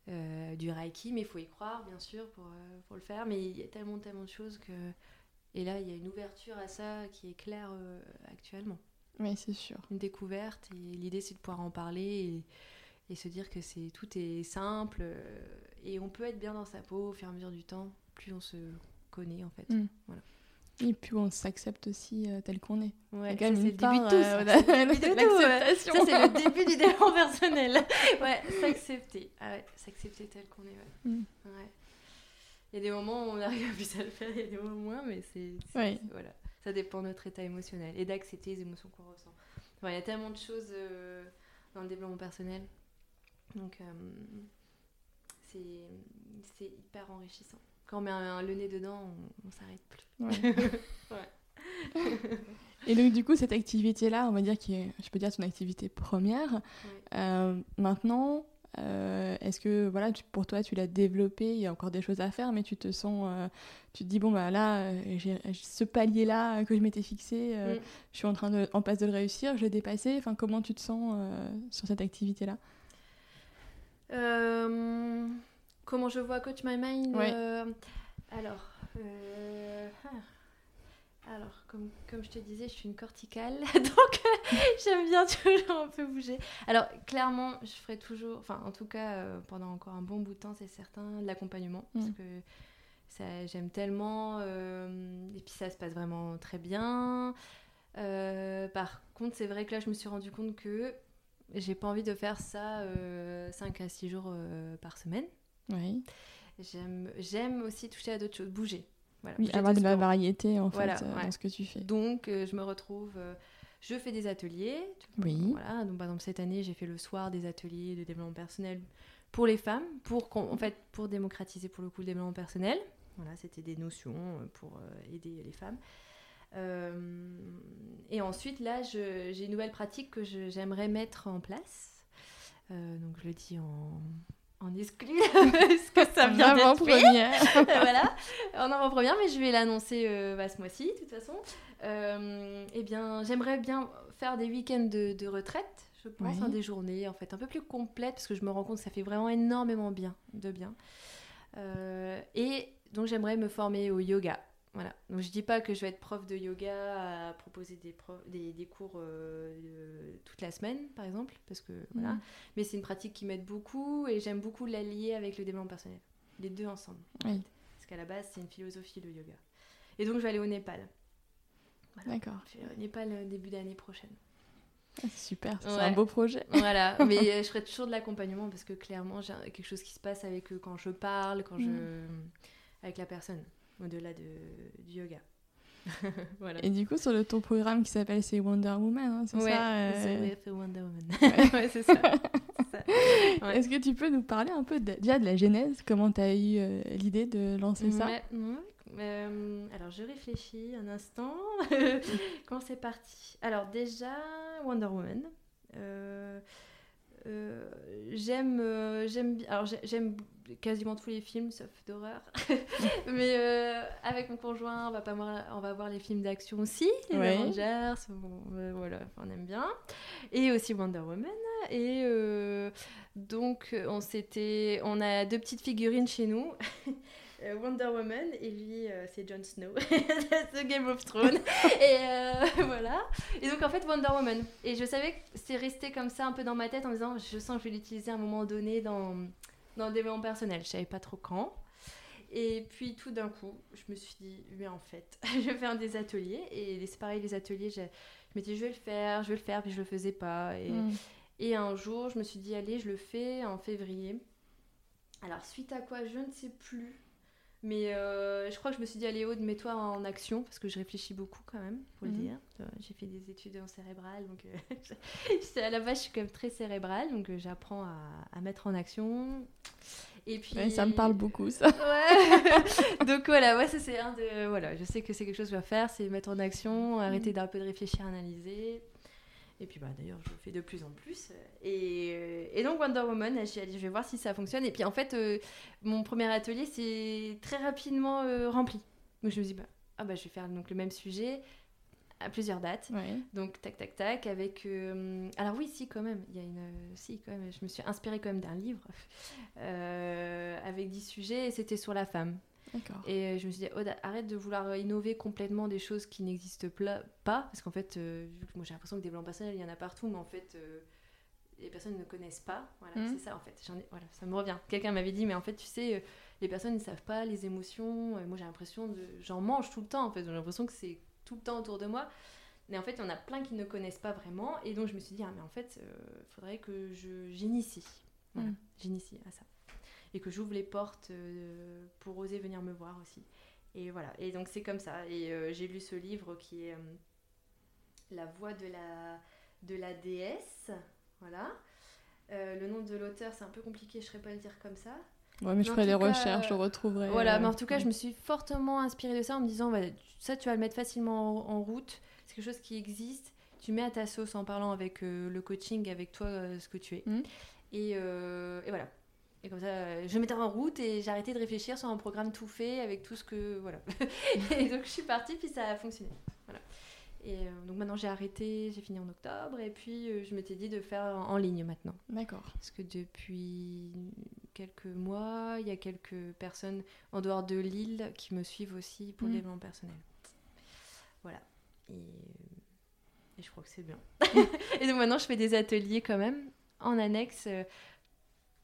euh, du reiki, mais il faut y croire bien sûr pour, euh, pour le faire. Mais il y a tellement, tellement de choses que... Et là, il y a une ouverture à ça qui est claire euh, actuellement.
Oui, c'est sûr.
Une découverte, et l'idée c'est de pouvoir en parler et, et se dire que c'est tout est simple et on peut être bien dans sa peau au fur et à mesure du temps, plus on se connaît en fait.
Mm. Et puis on s'accepte aussi euh, tel qu'on est.
Ouais, c'est le
part,
début de tout,
euh,
ça. C'est le début de tout, ouais.
l'acceptation.
Ça, c'est le début du développement personnel. Ouais, s'accepter. Ah ouais, s'accepter tel qu'on est. Ouais.
Mm.
Ouais. Il y a des moments où on arrive plus à le faire, il y a des moments moins, mais c'est.
Ouais.
Voilà. Ça dépend de notre état émotionnel et d'accepter les émotions qu'on ressent. Enfin, il y a tellement de choses euh, dans le développement personnel. Donc, c'est hyper enrichissant. Quand on met un- le nez dedans, on, on s'arrête plus.
Ouais. Et donc du coup, cette activité-là, on va dire qui est, je peux dire, ton activité première.
Ouais.
Euh, maintenant, euh, est-ce que voilà, tu- pour toi, tu l'as développée Il y a encore des choses à faire, mais tu te sens, euh, tu te dis bon bah là, j'ai ce palier-là que je m'étais fixé,
Mm.
je suis en train de, en passe de le réussir, je l'ai dépassé. Enfin, comment tu te sens sur cette activité-là?
Comment je vois Coach My Mind
Ouais.
euh, Alors, euh, ah. Alors, comme, comme je te disais, je suis une corticale, donc euh, j'aime bien toujours un peu bouger. Alors, clairement, je ferai toujours, enfin, en tout cas, euh, pendant encore un bon bout de temps, c'est certain, l'accompagnement, parce
Mm.
que ça, j'aime tellement, et puis ça se passe vraiment très bien. Par contre, c'est vrai que là, je me suis rendu compte que j'ai pas envie de faire ça 5 à 6 jours par semaine.
Oui,
J'aime, aussi toucher à d'autres choses, bouger. Voilà,
oui avoir de la variété en
Voilà,
fait euh,
ouais.
dans ce que tu fais.
Donc, euh, je me retrouve. euh, je fais des ateliers.
Oui.
Voilà. Donc, par exemple, cette année, j'ai fait le soir des ateliers de développement personnel pour les femmes, pour en fait, pour démocratiser pour le coup le développement personnel. Voilà, c'était des notions euh, pour euh, aider les femmes. Euh, et ensuite, là, j'ai une nouvelle pratique que j'aimerais mettre en place. Euh, donc, je le dis en, en exclu, parce que ça vient d'être
première.
voilà, en avant-première, mais je vais l'annoncer euh, bah, ce mois-ci, de toute façon. Euh, eh bien, j'aimerais bien faire des week-ends de, de retraite, je pense,
Oui.
hein, des journées en fait un peu plus complètes, parce que je me rends compte que ça fait vraiment énormément bien, de bien. Euh, et donc, j'aimerais me former au yoga. Voilà. Donc, je dis pas que je vais être prof de yoga à proposer des, pro- des, des cours euh, euh, toute la semaine, par exemple, parce que voilà.
Mm.
Mais c'est une pratique qui m'aide beaucoup et j'aime beaucoup l'allier avec le développement personnel. Les deux ensemble. en
Oui.
fait. Parce qu'à la base, c'est une philosophie, le yoga. Et donc, je vais aller au Népal.
D'accord.
Je vais au Népal euh, début d'année prochaine.
Ah, c'est super, c'est
Ouais.
un beau projet.
Voilà, mais je ferai toujours de l'accompagnement parce que clairement, j'ai quelque chose qui se passe avec eux quand je parle, quand je. avec la personne, au-delà de, du yoga. voilà.
Et du coup, sur le ton programme qui s'appelle c'est Wonder Woman, hein, c'est
ouais,
ça euh,
c'est Wonder Woman.
Ouais.
ouais, c'est ça. Ouais.
Est-ce que tu peux nous parler un peu de- déjà de la genèse? Comment tu as eu euh, l'idée de lancer ça?
Euh, alors, je réfléchis un instant. Comment c'est parti? Alors, déjà, Wonder Woman. Euh, j'aime euh, j'aime alors j'ai- j'aime quasiment tous les films sauf d'horreur. Mais euh, avec mon conjoint on va pas voir on va voir les films d'action aussi les
Ouais.
Avengers bon, voilà on aime bien. Et aussi Wonder Woman. Et donc on s'était on a deux petites figurines chez nous Wonder Woman et lui euh, c'est Jon Snow. De Game of Thrones. Et euh, voilà. Et donc en fait Wonder Woman. Et je savais que c'est resté comme ça un peu dans ma tête en me disant je sens que je vais l'utiliser à un moment donné dans dans le développement personnel. Je savais pas trop quand. Et puis tout d'un coup je me suis dit mais en fait je vais faire des ateliers. Et c'est pareil les ateliers j'ai- je m'étais dit je vais le faire je vais le faire puis je le faisais pas. Et,
Mm.
et un jour, je me suis dit, allez, je le fais en février. Alors, suite à quoi, je ne sais plus. Mais euh, je crois que je me suis dit, allez, Aude, mets-toi en action, parce que je réfléchis beaucoup quand même, faut le
Mhm.
dire. Euh, J'ai fait des études en cérébrale, donc euh, à la base, je suis quand même très cérébrale, donc j'apprends à, à mettre en action. Et puis...
Ouais, ça me parle beaucoup, ça.
Ouais. Donc voilà, ouais, ça c'est un de. Voilà, je sais que c'est quelque chose que je dois faire, c'est mettre en action, arrêter d'un peu de réfléchir, analyser. Et puis bah d'ailleurs, je le fais de plus en plus. Et, et donc Wonder Woman, je vais voir si ça fonctionne. Et puis en fait, euh, mon premier atelier s'est très rapidement euh, rempli. Donc je me dis, bah, ah bah je vais faire donc le même sujet à plusieurs dates. Donc tac tac tac avec euh, alors oui si quand même il y a une si quand même je me suis inspirée quand même d'un livre euh, avec 10 sujets et c'était sur la femme. Et euh, je me suis dit Aude, arrête de vouloir innover complètement des choses qui n'existent pas parce qu'en fait euh, moi j'ai l'impression que des blancs personnels il y en a partout mais en fait euh, les personnes ne connaissent pas. Voilà
Mhm.
c'est ça en fait. Ai- voilà ça me revient. Quelqu'un m'avait dit mais en fait tu sais euh, les personnes ne savent pas les émotions. Moi j'ai l'impression de j'en mange tout le temps en fait. J'ai l'impression que c'est tout le temps autour de moi. Mais en fait il y en a plein qui ne connaissent pas vraiment. Et donc je me suis dit ah mais en fait il faudrait que je j'initie. Voilà
Mhm.
j'initie à ça et que j'ouvre les portes euh, pour oser venir me voir aussi et voilà et donc c'est comme ça et euh, j'ai lu ce livre qui est euh, la voix de la de la déesse voilà le nom de l'auteur c'est un peu compliqué je ne saurais pas le dire comme ça
Ouais, mais je ferai des recherches, je retrouverai.
voilà, mais en tout cas, je me suis fortement inspirée de ça en me disant, bah, ça, tu vas le mettre facilement en, route. C'est quelque chose qui existe. Tu mets à ta sauce en parlant avec euh, le coaching, avec toi, euh, ce que tu es.
Mhm.
Et, euh, et voilà. Et comme ça, euh, je mettais en route et arrêté de réfléchir sur un programme tout fait avec tout ce que. Voilà. et donc, je suis partie, puis ça a fonctionné. Voilà. Et euh, donc maintenant, j'ai arrêté, j'ai fini en octobre. Et puis, euh, je m'étais dit de faire en, en ligne maintenant.
D'accord.
Parce que depuis quelques mois, il y a quelques personnes en dehors de Lille qui me suivent aussi pour le
Mm.
développement personnel. voilà. Et, et je crois que c'est bien. et donc maintenant, je fais des ateliers quand même en annexe.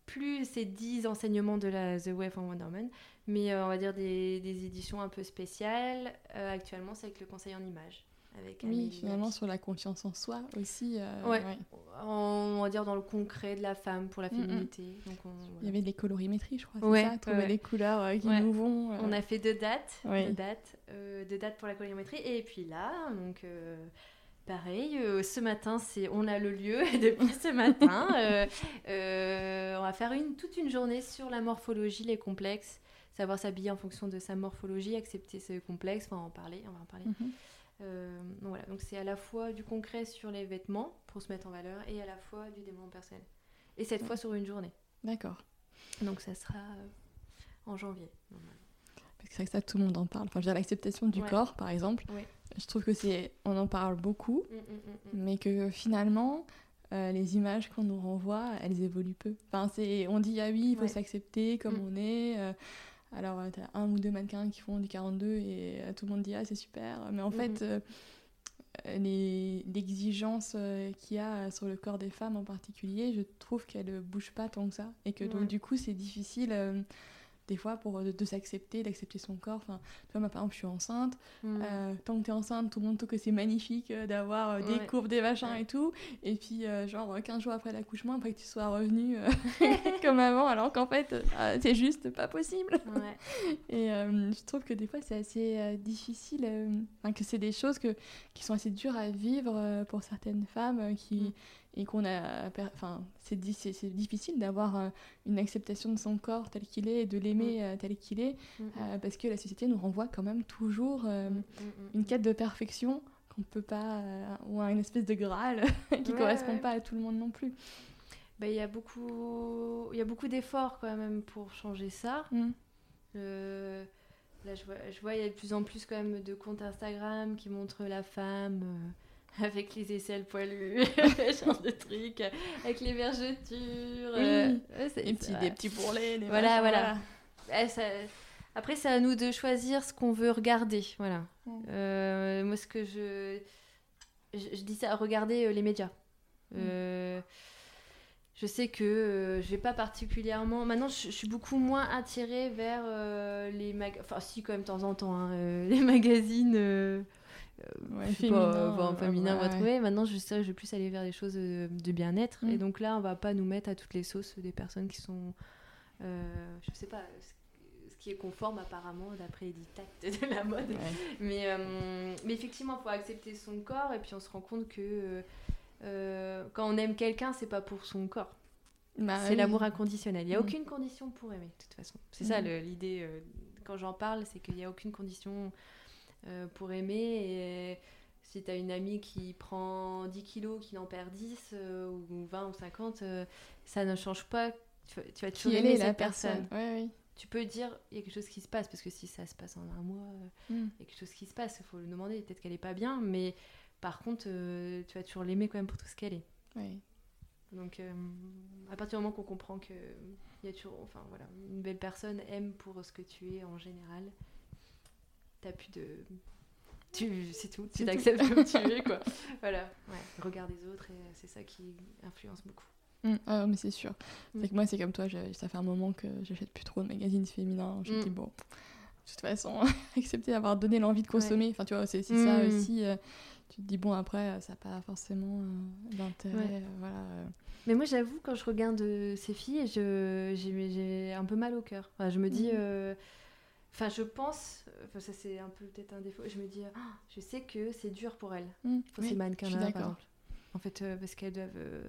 Plus ces 10 enseignements de la The Way for Wonderman, mais euh, on va dire des, des éditions un peu spéciales. Euh, actuellement, c'est avec le conseil en images. Avec
Oui,
Amélie
finalement, sur la confiance en soi aussi. euh,
Ouais. On va dire dans le concret de la femme pour la
mm.
féminité. Donc on,
Il y avait des colorimétries, je crois, c'est
Ouais,
ça Trouver les couleurs euh, qui nous vont.
On a fait deux dates, deux dates, deux dates pour la colorimétrie. Et puis là, donc pareil, euh, ce matin, c'est on a le lieu. Et depuis ce matin, euh, euh, on va faire une, toute une journée sur la morphologie, les complexes, savoir s'habiller en fonction de sa morphologie, accepter ce complexe, enfin en parler, on va en parler.
Mhm.
Donc voilà, donc c'est à la fois du concret sur les vêtements pour se mettre en valeur et à la fois du développement personnel. Et cette
Ouais.
fois sur une journée.
D'accord.
Donc ça sera en janvier. normalement.
C'est vrai que ça, tout le monde en parle. Enfin, je veux dire, l'acceptation du
Ouais.
corps, par exemple.
Ouais.
Je trouve que c'est. On en parle beaucoup,
Mm, mm, mm,
mais que finalement. euh, les images qu'on nous renvoie, elles évoluent peu. Enfin, c'est, on dit ah oui, il faut
Ouais.
s'accepter comme
Mm.
on est. euh, alors, euh, t'as un ou deux mannequins qui font du 42 et euh, tout le monde dit ah c'est super. Mais en fait, euh, l'exigence qu'il y a sur le corps des femmes en particulier, je trouve qu'elle ne bouge pas tant que ça. Et que donc, du coup, c'est difficile des fois pour de, de s'accepter, d'accepter son corps. Enfin, tu vois, moi, par exemple, je suis enceinte.
Mm.
Euh, tant que t'es enceinte, tout le monde trouve que c'est magnifique euh, d'avoir euh, des
Ouais.
courbes, des machins
Ouais.
et tout. Et puis, genre, 15 jours après l'accouchement, après que tu sois revenu euh, comme avant, alors qu'en fait, euh, c'est juste pas possible.
Ouais.
Et je trouve que des fois, c'est assez difficile, enfin, que c'est des choses que, qui sont assez dures à vivre pour certaines femmes qui.
Mm.
Et qu'on a. Enfin, c'est di- c'est- c'est difficile d'avoir euh, une acceptation de son corps tel qu'il est et de l'aimer euh, tel qu'il est,
Mm, mm.
euh, parce que la société nous renvoie quand même toujours euh,
Mm, mm, mm.
une quête de perfection qu'on peut pas. euh, ou à une espèce de Graal qui
Ouais,
correspond
ouais.
pas à tout le monde non plus.
Bah, il y a beaucoup, il y a beaucoup d'efforts quand même pour changer ça.
Mm.
Là, je vois, je vois, il y a de plus en plus quand même de comptes Instagram qui montrent la femme avec les aisselles poilues, genre de trucs, avec les vergetures. euh,
Des petits,
vrai.
des petits bourrelets, des
Voilà, voilà. Ouais, ça- Après, c'est à nous de choisir ce qu'on veut regarder. Voilà.
Mm.
Euh, moi, ce que je... je. je dis ça, regarder euh, les médias. Euh, Je sais que je vais pas particulièrement. Maintenant, je, je suis beaucoup moins attirée vers les mag... Enfin, si, quand même, de temps en temps, hein, les magazines. Euh,
Ouais,
je
féminin,
pas, enfin,
euh,
féminin, on va trouver. Maintenant, je sais, je vais plus aller vers des choses euh, de bien-être.
Mm.
Et donc là, on va pas nous mettre à toutes les sauces des personnes qui sont, euh, je sais pas, ce- qui est conforme apparemment d'après les dictats de la mode.
Ouais.
Mais, euh, mais effectivement, il faut accepter son corps et puis on se rend compte que euh, quand on aime quelqu'un, c'est pas pour son corps.
Bah
c'est
oui.
l'amour inconditionnel. Il n'y a
Mm.
aucune condition pour aimer, de toute façon. C'est ça le- l'idée euh, quand j'en parle, c'est qu'il n'y a aucune condition euh, pour aimer. Et si tu as une amie qui prend 10 kilos, qui en perd 10, euh, ou 20 ou 50, euh, ça ne change pas. Tu vas, tu vas toujours
Qui
aimer
est
cette
la
personne.
personne. Ouais, oui.
Tu peux dire, il y a quelque chose qui se passe, parce que si ça se passe en un mois,
Mm.
il y a quelque chose qui se passe, il faut le demander. Peut-être qu'elle est pas bien, mais par contre, tu vas toujours l'aimer quand même pour tout ce qu'elle est. Donc, euh, à partir du moment qu'on comprend que y a toujours, enfin voilà, une belle personne aime pour ce que tu es en général, t'as plus de, tu, c'est tout, tu t'acceptes comme tu es quoi. Voilà, ouais, regard des autres et c'est ça qui influence beaucoup.
Mm. Ah, mais c'est sûr.
Mm.
C'est que moi, c'est comme toi, ça fait un moment que j'achète plus trop de magazines féminins. Je me
Mm.
dis, bon, de toute façon, accepter d'avoir donné l'envie de consommer. Enfin, tu vois, c'est ça
Mm.
aussi. euh, tu te dis, bon, après, ça n'a pas forcément euh, d'intérêt.
Ouais.
euh, voilà. euh.
Mais moi, j'avoue, quand je regarde euh, ces filles, j'ai, j'ai un peu mal au cœur. Enfin, je me dis. Enfin, je pense. Enfin, ça, c'est un peu peut-être un défaut. Je me dis, ah, je sais que c'est dur pour elles.
Mm.
Pour
Oui,
ces par exemple. En fait, euh, parce qu'elles doivent euh,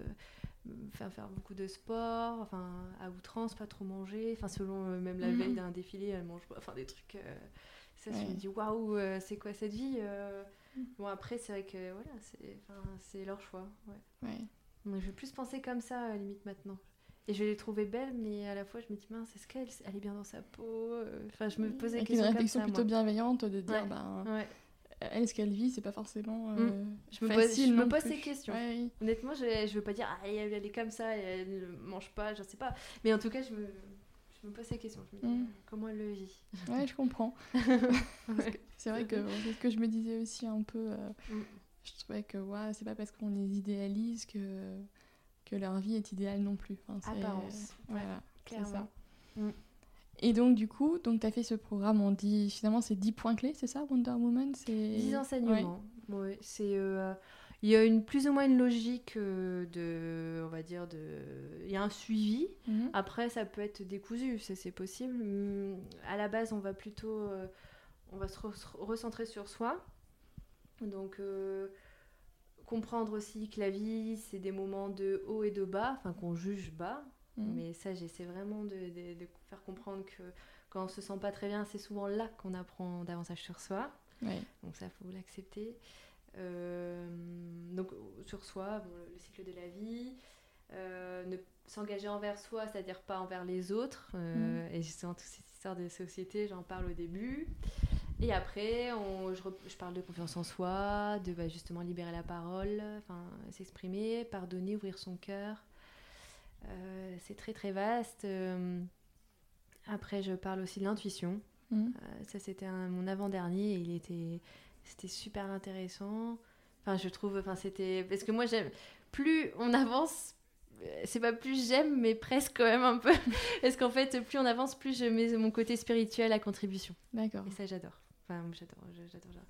faire, faire beaucoup de sport, enfin, à outrance, pas trop manger. Enfin, selon euh, même la
Mhm.
veille d'un défilé, elles mangent pas. Enfin, des trucs. ça, je me dis, waouh, c'est quoi cette vie euh?
Mm.
Bon, après, c'est vrai que voilà, c'est, leur choix. Ouais.
Ouais.
Donc, je vais plus penser comme ça, à la limite, maintenant. Et je vais les trouver belles, mais à la fois, je me dis, mince, est-ce qu'elle elle est bien dans sa peau euh, Enfin, je me posais des
Avec une
questions comme
réflexion
ça,
plutôt
moi.
bienveillante de dire,
Ouais.
ben,
Ouais.
elle, ce qu'elle vit, c'est pas forcément euh,
Je me pose,
facile
je me pose
plus.
ces questions.
Ouais, oui.
Honnêtement, je, je veux pas dire, ah, elle, elle est comme ça, elle ne mange pas, je sais pas. Mais en tout cas, je me, je je me pose la question. Je me dis,
Mm.
comment elle le vit
Ouais, je comprends. C'est vrai que c'est ce que je me disais aussi un peu. euh,
Mm.
Je trouvais que ouais, c'est pas parce qu'on les idéalise que, que leur vie est idéale non plus. Enfin,
Apparence.
Voilà, c'est
clairement.
ça.
Mm.
Et donc, du coup, tu as fait ce programme, on dit finalement c'est 10 points clés, c'est ça, Wonder Woman? C'est...
10 enseignements. Ouais, c'est euh, il y a une plus ou moins une logique euh, de on va dire de il y a un suivi.
Mhm.
Après ça peut être décousu, ça c'est possible. Hum, À la base, on va plutôt euh, on va se re- recentrer sur soi. Donc comprendre aussi que la vie, c'est des moments de haut et de bas, enfin qu'on juge bas,
Mhm.
mais ça, j'essaie vraiment de, de- de faire comprendre que quand on se sent pas très bien, c'est souvent là qu'on apprend davantage sur soi. Donc ça, faut l'accepter. Euh, donc sur soi, bon, le, le cycle de la vie, euh, ne s'engager envers soi, c'est-à-dire pas envers les autres. euh, Et justement, toute cette histoire de société, j'en parle au début. Et après, on- je, parle de confiance en soi, de bah, justement libérer la parole, enfin s'exprimer, pardonner, ouvrir son cœur. Euh, c'est très très vaste. Euh, après, je parle aussi de l'intuition.
Mhm.
Euh, ça, c'était mon avant-dernier il était, c'était super intéressant. Enfin, je trouve, enfin, c'était. Parce que moi, j'aime. Plus on avance, c'est pas plus j'aime, mais presque quand même un peu. Parce qu'en fait, plus on avance, plus je mets mon côté spirituel à contribution.
D'accord.
Et ça, j'adore. Enfin, j'adore, j'adore, j'adore.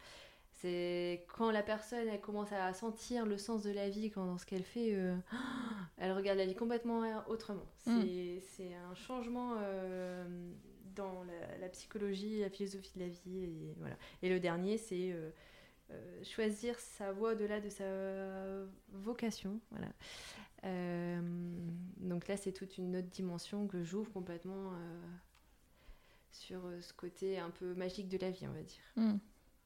C'est quand la personne, elle commence à sentir le sens de la vie quand, dans ce qu'elle fait, euh, elle regarde la vie complètement autrement. C'est
Mm.
c'est un changement euh, dans la, la psychologie, la philosophie de la vie. Et, voilà. et le dernier, c'est euh, choisir sa voie au-delà de sa vocation. Voilà. Donc là, c'est toute une autre dimension que j'ouvre complètement sur euh, ce côté un peu magique de la vie, on va dire.
Mhm.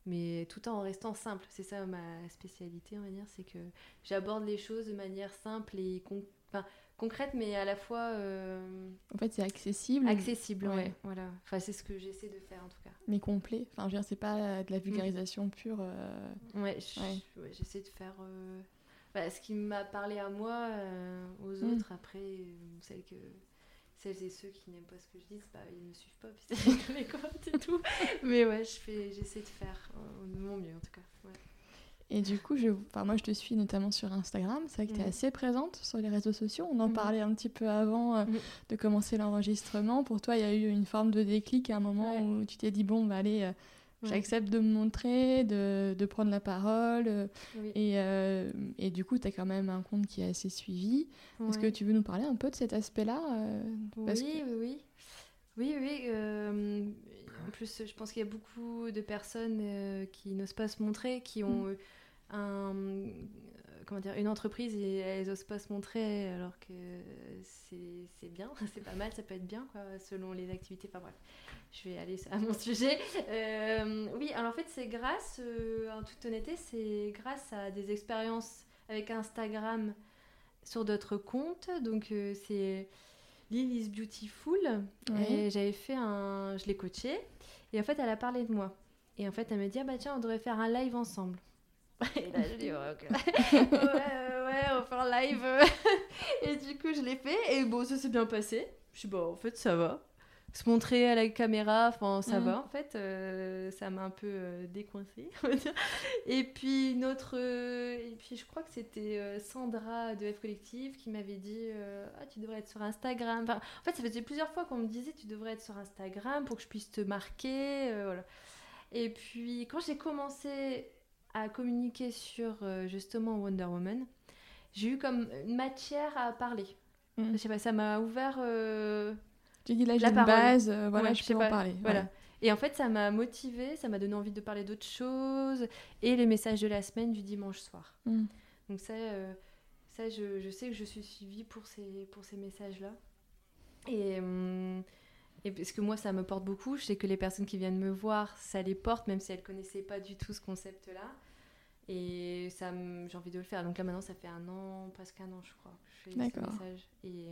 Mais tout en restant simple. C'est ça ma spécialité, on va dire. C'est que j'aborde les choses de manière simple et con- enfin, concrète, mais à la fois euh,
En fait, c'est accessible,
accessible.
Ouais.
Ouais. voilà. Enfin, c'est ce que j'essaie de faire en tout cas.
mais complet. Enfin, je veux dire, c'est pas de la vulgarisation pure. euh,
Ouais, je-
Ouais.
ouais, j'essaie de faire euh, bah, ce qui m'a parlé à moi, aux
Mm.
autres. Après, celles, que, celles et ceux qui n'aiment pas ce que je dis, bah, ils ne me suivent pas, puis c'est les comptes et tout. Mais ouais, je fais, j'essaie de faire euh, de mon mieux en tout cas. ouais.
Et du coup, je... enfin, moi, je te suis notamment sur Instagram. C'est vrai que tu es assez présente sur les réseaux sociaux. On en
Mhm.
parlait un petit peu avant euh, de commencer l'enregistrement. Pour toi, il y a eu une forme de déclic à un moment
Ouais.
où tu t'es dit, bon, bah, allez, euh,
Ouais.
j'accepte de me montrer, de, de prendre la parole. euh,
Oui.
et, euh, et du coup, tu as quand même un compte qui est assez suivi. Est-ce que tu veux nous parler un peu de cet aspect-là euh,
Oui, oui, oui. Oui, euh, en plus, je pense qu'il y a beaucoup de personnes euh, qui n'osent pas se montrer, qui ont
Mm.
euh, un, comment dire, une entreprise et elles n'osent pas se montrer alors que c'est bien, c'est pas mal, ça peut être bien quoi, selon les activités. Enfin bref, je vais aller à mon sujet. Euh, oui, alors en fait, c'est grâce, euh, en toute honnêteté, c'est grâce à des expériences avec Instagram sur d'autres comptes. Donc, euh, c'est Lily is Beautiful.
Ouais.
Et j'avais fait un. Je l'ai coachée. Et en fait, elle a parlé de moi. Et en fait, elle me dit ah bah tiens, on devrait faire un live ensemble. Et là, je dis ouais, ok. ouais, ouais, on faire un live. et du coup, je l'ai fait. Et bon, ça s'est bien passé. Je suis bon, en fait, ça va. Se montrer à la caméra, enfin, ça
Mhm.
va en fait. Euh, ça m'a un peu euh, décoincée, on va dire. Et puis, une autre. euh, et puis, je crois que c'était euh, Sandra de F Collective qui m'avait dit Ah, tu devrais être sur Instagram. Enfin, en fait, ça faisait plusieurs fois qu'on me disait Tu devrais être sur Instagram pour que je puisse te marquer. voilà. Et puis, quand j'ai commencé à communiquer sur euh, justement Wonder Woman, j'ai eu comme une matière à parler.
Mm.
Je sais pas, ça m'a ouvert. euh,
Tu dis là, j'ai
La
une
parole.
base, euh, voilà,
Ouais,
je
je sais
peux en parler.
Voilà.
ouais.
Et en fait, ça m'a motivée, ça m'a donné envie de parler d'autres choses. Et les messages de la semaine du dimanche soir.
Mm.
Donc ça, euh, ça je, je sais que je suis suivie pour ces, pour ces messages-là. Et, hum, et parce que moi, ça me porte beaucoup. Je sais que les personnes qui viennent me voir, ça les porte, même si elles connaissaient pas du tout ce concept-là. Et ça, j'ai envie de le faire. Donc là, maintenant, ça fait un an, presque un an, je crois. que Je fais ces
D'accord.
messages. Et,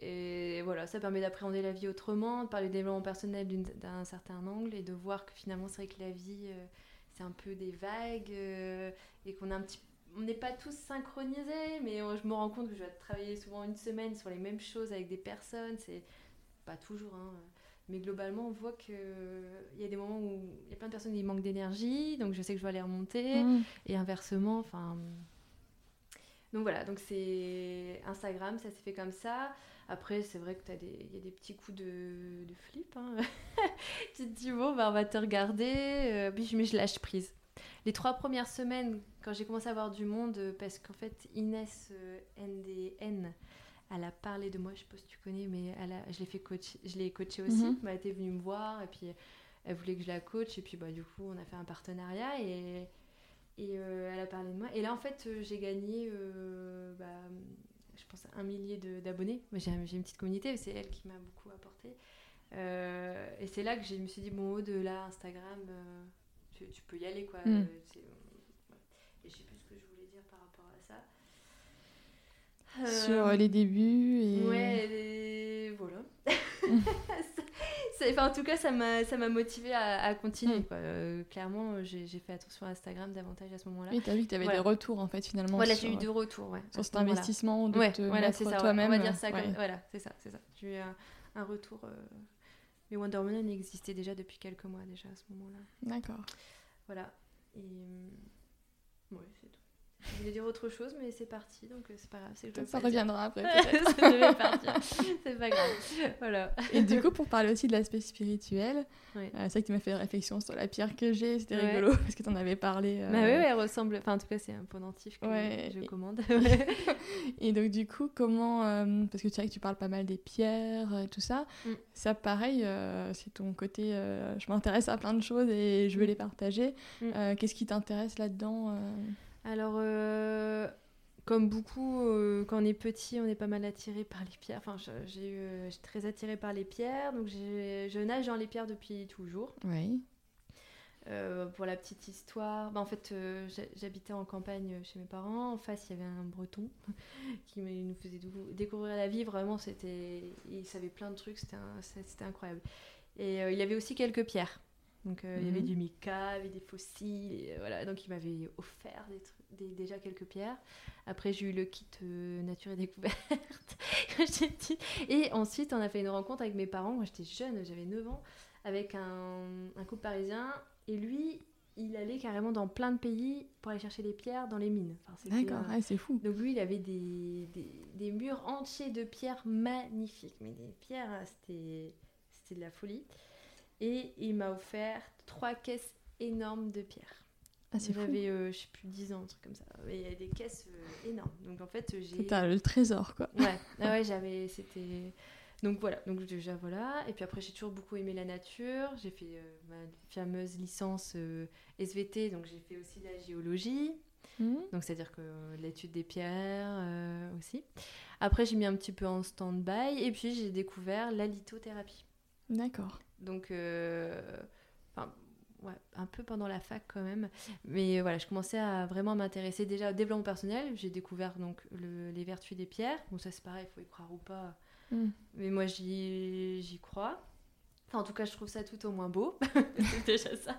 et voilà, ça permet d'appréhender la vie autrement, de parler du développement personnel d'un certain angle et de voir que finalement, c'est vrai que la vie, euh, c'est un peu des vagues euh, et qu'on a un petit on n'est pas tous synchronisés, mais euh, je me rends compte que je dois travailler souvent une semaine sur les mêmes choses avec des personnes. C'est pas toujours, hein, mais globalement, on voit qu'il y a des moments où il y a plein de personnes qui manquent d'énergie, donc je sais que je dois les remonter,
Mm.
et inversement, enfin. Donc voilà, donc c'est Instagram, ça s'est fait comme ça. Après, c'est vrai que il y a des petits coups de, de flip. Hein. tu te dis, bon, bah, on va te regarder, euh, puis je- mais je lâche prise. Les trois premières semaines, quand j'ai commencé à avoir du monde, euh, parce qu'en fait, Inès euh, NDN, elle a parlé de moi, je sais pas si tu connais, mais elle a- je l'ai fait coach, je l'ai coachée aussi.
Mhm.
Elle était venue me voir, et puis elle voulait que je la coach, et puis bah, du coup, on a fait un partenariat, et, et euh, elle a parlé de moi. Et là, en fait, euh, j'ai gagné, euh, bah, je pense, un millier d'abonnés. J'ai une petite communauté, c'est elle qui m'a beaucoup apporté. Euh, et c'est là que je me suis dit, bon, au-delà Instagram, euh, tu, tu peux y aller, quoi.
Mm.
Euh, c'est- ouais. Et je sais plus ce que je voulais dire par rapport à ça.
Sur
Euh,
les débuts et...
Ouais, et voilà. Enfin, en tout cas, ça m'a ça m'a motivé à, à continuer.
Mm.
quoi. Euh, clairement, j'ai fait attention à Instagram davantage à ce moment-là.
Oui, t'as vu que t'avais
Voilà.
des retours en fait finalement
Voilà, j'ai eu deux retours. Ouais,
sur
ce
cet investissement de
Ouais,
te
voilà,
mettre toi-même.
On va dire ça
ouais.
comme voilà, c'est ça, c'est ça. J'ai eu un, un retour. euh, Mais Wonder Woman existait déjà depuis quelques mois déjà à ce moment-là.
D'accord.
Voilà. Et euh, ouais, c'est tout. Je voulais dire autre chose, mais c'est parti, donc euh, c'est pas grave. que je
Ça reviendra après peut-être.
Ça devait partir. C'est pas grave. Voilà.
Et du coup, pour parler aussi de l'aspect spirituel, euh, c'est vrai que tu m'as fait réflexion sur la pierre que j'ai, c'était
Ouais.
rigolo parce que tu en avais parlé. euh,
Bah oui, elle ressemble. Enfin, en tout cas, c'est un pendentif que je commande.
Et donc, du coup, comment. euh, parce que tu sais que tu parles pas mal des pierres et tout ça.
Mm.
Ça, pareil, c'est ton côté. je m'intéresse à plein de choses et je veux
Mm.
les partager.
Mm.
Qu'est-ce qui t'intéresse là-dedans
Alors, euh, comme beaucoup, euh, quand on est petit, on est pas mal attiré par les pierres. Enfin, j'ai eu, euh, très attirée par les pierres, donc je nage dans les pierres depuis toujours.
Oui.
Euh, pour la petite histoire, bah, en fait, euh, j'ha- j'habitais en campagne chez mes parents. En face, il y avait un breton qui nous faisait découvrir la vie. Vraiment, c'était, il savait plein de trucs. C'était, incroyable. Et euh, il y avait aussi quelques pierres. Donc, il y avait
Mhm.
du mica, il y avait des fossiles. et, voilà, donc il m'avait offert des trucs- des- déjà quelques pierres. Après, j'ai eu le kit euh, nature et découverte quand j'étais petite. Et ensuite, on a fait une rencontre avec mes parents. Moi, j'étais jeune, j'avais 9 ans, avec un, un couple parisien. Et lui, il allait carrément dans plein de pays pour aller chercher les pierres dans les mines. Enfin,
D'accord, ouais, c'est fou.
Donc lui, il avait des, des, des murs entiers de pierres magnifiques. Mais des pierres, euh, c'était c'était de la folie. Et il m'a offert trois caisses énormes de pierres.
Ah.
J'avais, euh, je sais plus, 10 ans, un truc comme ça. Mais il y a des caisses euh, énormes. Donc en fait, j'ai...
T'as le trésor, quoi.
Ouais, ah ouais, j'avais, c'était. Donc voilà, donc déjà voilà. Et puis après, j'ai toujours beaucoup aimé la nature. J'ai fait euh, ma fameuse licence euh, SVT, donc j'ai fait aussi la géologie.
Mhm.
Donc c'est-à-dire que l'étude des pierres aussi. Après, j'ai mis un petit peu en stand-by. Et puis, j'ai découvert la lithothérapie.
D'accord.
Donc, ouais, un peu pendant la fac quand même. Mais euh, voilà, je commençais à vraiment m'intéresser déjà au développement personnel. J'ai découvert donc le- les vertus des pierres. Bon, ça c'est pareil, il faut y croire ou pas.
Mhm.
Mais moi, j'y j'y crois. Enfin, en tout cas, je trouve ça tout au moins beau. c'est déjà ça.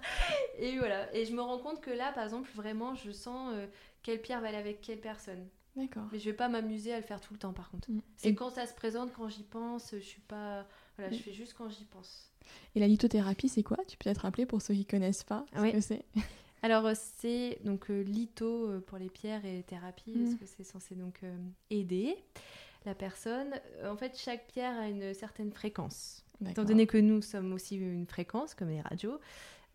Et voilà. Et je me rends compte que là, par exemple, vraiment, je sens euh, quelle pierre va aller avec quelle personne.
D'accord.
Mais je vais pas m'amuser à le faire tout le temps, par contre.
Mhm.
C'est
Et,
quand ça se présente, quand j'y pense. Je suis pas. Voilà, je fais juste quand j'y pense.
et la lithothérapie, c'est quoi? Tu peux peut-être rappeler pour ceux qui connaissent pas ce
Oui.
que c'est?
Alors euh, c'est donc euh, litho euh, pour les pierres et thérapie
Mm.
parce que c'est censé donc euh, aider la personne. En fait, chaque pierre a une certaine fréquence. Étant donné que nous sommes aussi une fréquence comme les radios,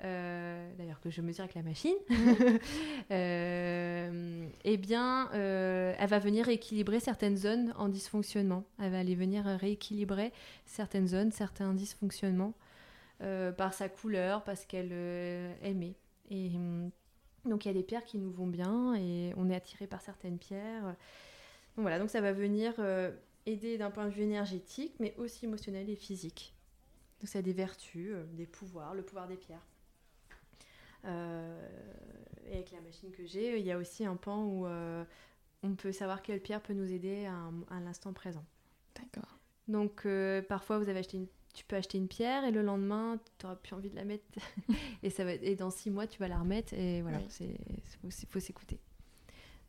euh, d'ailleurs que je mesure avec la machine, euh, eh bien, euh, elle va venir équilibrer certaines zones en dysfonctionnement. Elle va aller venir rééquilibrer certaines zones, certains dysfonctionnements par sa couleur, parce qu'elle aimait. Et hum, donc il y a des pierres qui nous vont bien et on est attiré par certaines pierres. Donc voilà, donc ça va venir aider d'un point de vue énergétique, mais aussi émotionnel et physique. Donc ça a des vertus, des pouvoirs, le pouvoir des pierres. Euh, et avec la machine que j'ai, il y a aussi un pan où euh, on peut savoir quelle pierre peut nous aider à, l'instant présent.
D'accord.
Donc euh, parfois vous avez acheté une- tu peux acheter une pierre et le lendemain tu n'auras plus envie de la mettre et ça va et dans six mois tu vas la remettre et voilà
Oui.
c'est faut, faut s'écouter.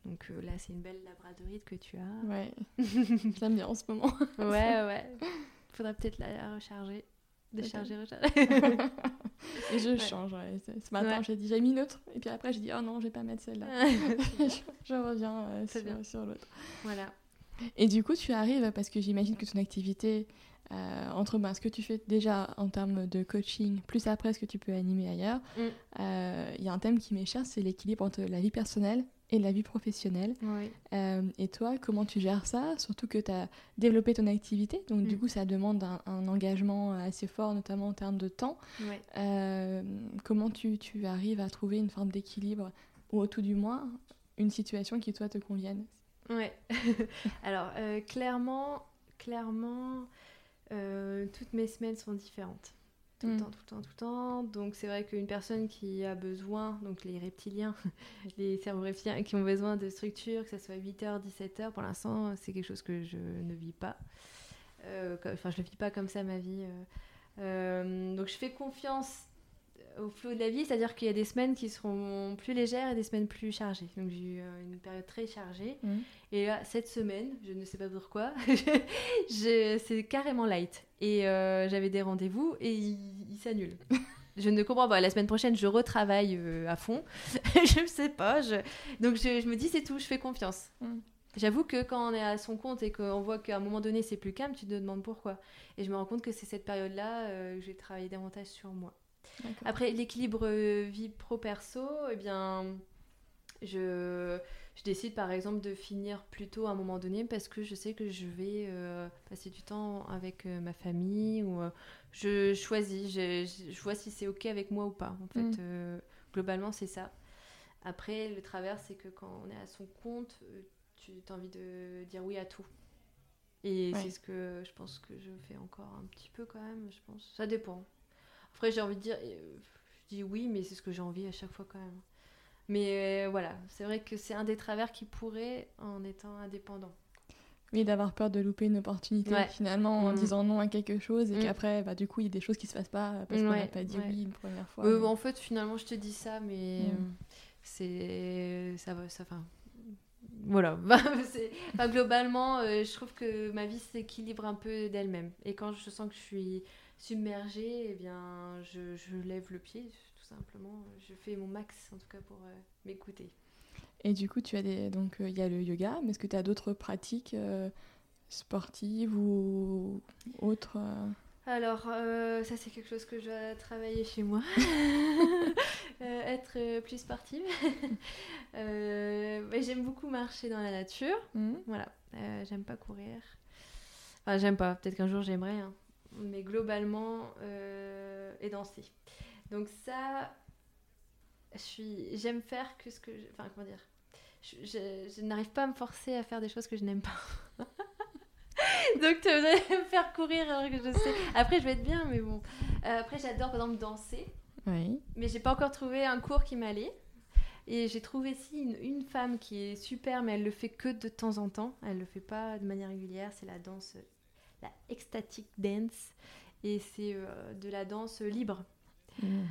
Donc euh, là c'est une belle labradorite que tu as.
Ouais. J'aime bien en ce moment.
Ouais ouais. Faudrait peut-être la recharger. Décharger, recharger.
et je change. Ouais. Ce matin, j'ai dit j'ai mis neutre. Et puis après, j'ai dit oh non, je vais pas mettre celle-là. je, reviens euh, sur, sur l'autre.
Voilà.
Et du coup, tu arrives, parce que j'imagine que ton activité, euh, entre ben, ce que tu fais déjà en termes de coaching, plus après ce que tu peux animer ailleurs, il mm. euh, y a un thème qui m'est cher, c'est l'équilibre entre la vie personnelle et la vie professionnelle. Euh, et toi, comment tu gères ça? Surtout que tu as développé ton activité, donc du mm. coup, ça demande un, engagement assez fort, notamment en termes de temps. comment tu, tu, arrives à trouver une forme d'équilibre, ou au tout du moins, une situation qui, toi, te convienne?
Ouais. Alors, clairement, clairement, euh, toutes mes semaines sont différentes. Tout le mm. temps, tout le temps, tout le temps. Donc c'est vrai qu'une personne qui a besoin, donc les reptiliens, les cerveaux reptiliens qui ont besoin de structure, que ce soit 8h, 17h, pour l'instant, c'est quelque chose que je ne vis pas. Euh, enfin, je ne vis pas comme ça ma vie. Euh. donc je fais confiance au flot de la vie, c'est-à-dire qu'il y a des semaines qui seront plus légères et des semaines plus chargées. Donc j'ai eu euh, une période très chargée. Mmh. Et là, cette semaine, je ne sais pas pourquoi, c'est carrément light. Et euh, j'avais des rendez-vous et ils s'annulent. je ne comprends pas. La semaine prochaine, je retravaille euh, à fond. je ne sais pas. Donc je, me dis, c'est tout, je fais confiance. Mmh. J'avoue que quand on est à son compte et qu'on voit qu'à un moment donné c'est plus calme, tu te demandes pourquoi. Et je me rends compte que c'est cette période-là que j'ai travaillé davantage sur moi. Après, l'équilibre euh, vie pro-perso, eh bien, je, je, décide par exemple de finir plus tôt à un moment donné parce que je sais que je vais euh, passer du temps avec euh, ma famille ou je choisis, je, vois si c'est ok avec moi ou pas. En fait, mm. globalement, c'est ça. Après, le travers, c'est que quand on est à son compte, tu as envie de dire oui à tout. Et c'est ce que je pense que je fais encore un petit peu quand même, je pense. Ça dépend. Après, j'ai envie de dire, euh, je dis oui, mais c'est ce que j'ai envie à chaque fois quand même. Mais euh, voilà, c'est vrai que c'est un des travers qui pourrait en étant indépendant.
Oui, d'avoir peur de louper une opportunité finalement en mm. disant non à quelque chose et mm. qu'après, bah, du coup, il y a des choses qui se passent pas parce qu'on n'a pas dit oui une première fois.
Euh, En fait, finalement, je te dis ça, mais mm. c'est. Ça va, ça. voilà. enfin, globalement, je trouve que ma vie s'équilibre un peu d'elle-même. Et quand je sens que je suis submergée, eh bien, je, je, lève le pied, tout simplement. Je fais mon max, en tout cas, pour euh, m'écouter.
Et du coup, tu as des... donc euh, il y a le yoga, mais est-ce que tu as d'autres pratiques euh, sportives ou autres
Alors, ça, c'est quelque chose que je dois travailler chez moi. être plus sportive. j'aime beaucoup marcher dans la nature. Mmh. Voilà. j'aime pas courir. Enfin, j'aime pas. Peut-être qu'un jour, j'aimerais. Hein mais globalement, euh, et danser. Donc ça, je suis, j'aime faire que ce que, enfin comment dire, je, n'arrive pas à me forcer à faire des choses que je n'aime pas. Donc tu vas me faire courir alors que je sais. Après, je vais être bien, mais bon. Euh, après, j'adore par exemple danser. Oui. Mais j'ai pas encore trouvé un cours qui m'allait. Et j'ai trouvé ici une, une, femme qui est super, mais elle le fait que de temps en temps. Elle le fait pas de manière régulière. C'est la danse la ecstatic dance. Et c'est euh, de la danse libre. Mm.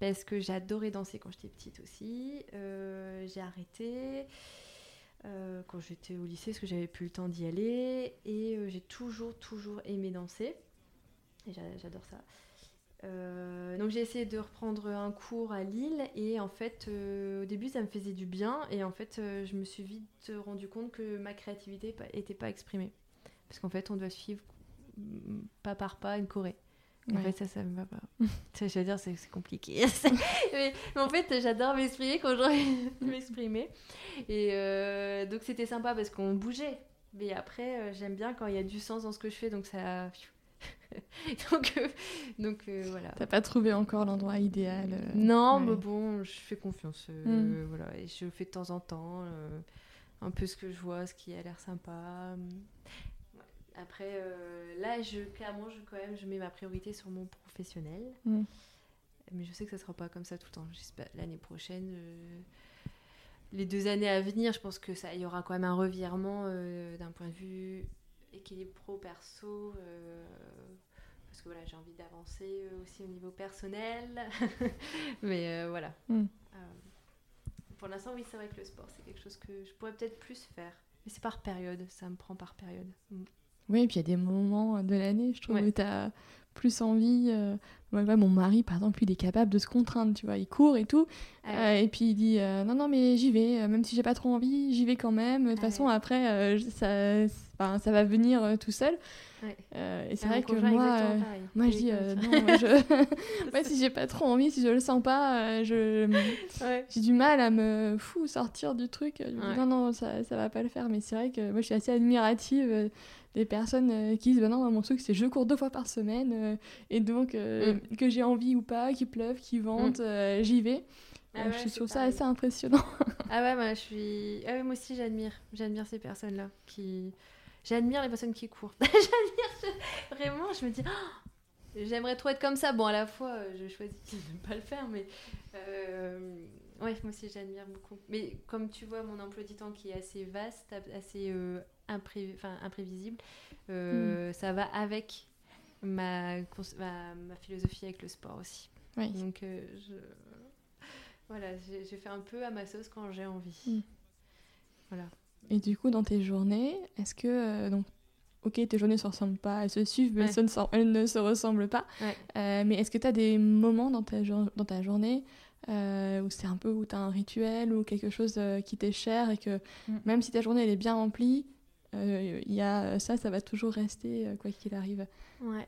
Parce que j'adorais danser quand j'étais petite aussi. Euh, j'ai arrêté euh, quand j'étais au lycée parce que j'avais plus le temps d'y aller. Et j'ai toujours, toujours aimé danser. Et j'adore ça. donc j'ai essayé de reprendre un cours à Lille et en fait au début ça me faisait du bien et en fait je me suis vite rendu compte que ma créativité n'était pas exprimée parce qu'en fait on doit suivre pas par pas une Corée. En fait, ça, ça me va pas. je veux dire, c'est compliqué. mais, en fait, j'adore m'exprimer quand je m'exprimer. Et euh, donc, c'était sympa parce qu'on bougeait. Mais après, euh, j'aime bien quand il y a du sens dans ce que je fais. Donc, ça. donc, euh, donc voilà.
T'as pas trouvé encore l'endroit idéal
Non, mais bon, je fais confiance. Hmm. Voilà. Et je fais de temps en temps un peu ce que je vois, ce qui a l'air sympa. Après, euh, là, je, clairement, je, quand même, je mets ma priorité sur mon professionnel. Mm. Mais je sais que ça ne sera pas comme ça tout le temps. L'année prochaine, euh, les deux années à venir, je pense que ça, y aura quand même un revirement euh, d'un point de vue équilibre pro-perso. parce que voilà, j'ai envie d'avancer aussi au niveau personnel. Mais voilà. Mm. pour l'instant, oui, c'est vrai que le sport, c'est quelque chose que je pourrais peut-être plus faire. Mais c'est par période, ça me prend par période. Mm.
Oui, et puis il y a des moments de l'année, je trouve,
Ouais.
où tu as plus envie. euh, ouais, ouais, mon mari, par exemple, il est capable de se contraindre, tu vois, il court et tout.
Ah
Euh, et puis il dit euh, non, non, mais j'y vais, euh, même si j'ai pas trop envie, j'y vais quand même. De toute
Ah
façon, après, ça, enfin, ça va venir tout seul. Et c'est vrai que moi, moi je dis non, moi, je... ouais, si j'ai pas trop envie, si je le sens pas, je j'ai du mal à me fou sortir du truc. Je me dis,
Ouais.
non, non, ça, ça va pas le faire. Mais c'est vrai que moi, je suis assez admirative des personnes euh, qui disent, bah non, mon truc, c'est je cours deux fois par semaine. euh, et donc, euh,
Mm.
que j'ai envie ou pas, qu'il pleuve, qu'il vente, euh, j'y vais.
Ah ouais,
je trouve ça assez impressionnant.
Ah ouais, moi je suis. Ah ouais, moi aussi j'admire. J'admire ces personnes-là. Qui... J'admire les personnes qui courent. J'admire. je- Vraiment, je me dis. Oh, J'aimerais trop être comme ça. Bon, à la fois, je choisis de ne pas le faire, mais. Ouais, moi aussi j'admire beaucoup. Mais comme tu vois, mon emploi du temps qui est assez vaste, assez impré- enfin, imprévisible,
Mm.
euh, ça va avec ma, cons- ma, ma philosophie avec le sport aussi.
Oui.
Donc, euh, je... voilà, j'ai fait un peu à ma sauce quand j'ai envie.
Mm.
Voilà.
Et du coup, dans tes journées, est-ce que. euh, donc, ok, tes journées ne se ressemblent pas, elles se suivent, mais
Ouais.
elles, ne se- ressemblent pas.
Ouais.
Mais est-ce que tu as des moments dans ta, jour- dans ta journée euh, où c'est un peu où tu as un rituel ou quelque chose euh, qui t'est cher et que
Mm.
même si ta journée elle est bien remplie, il y a ça, ça va toujours rester euh, quoi qu'il arrive.
Ouais.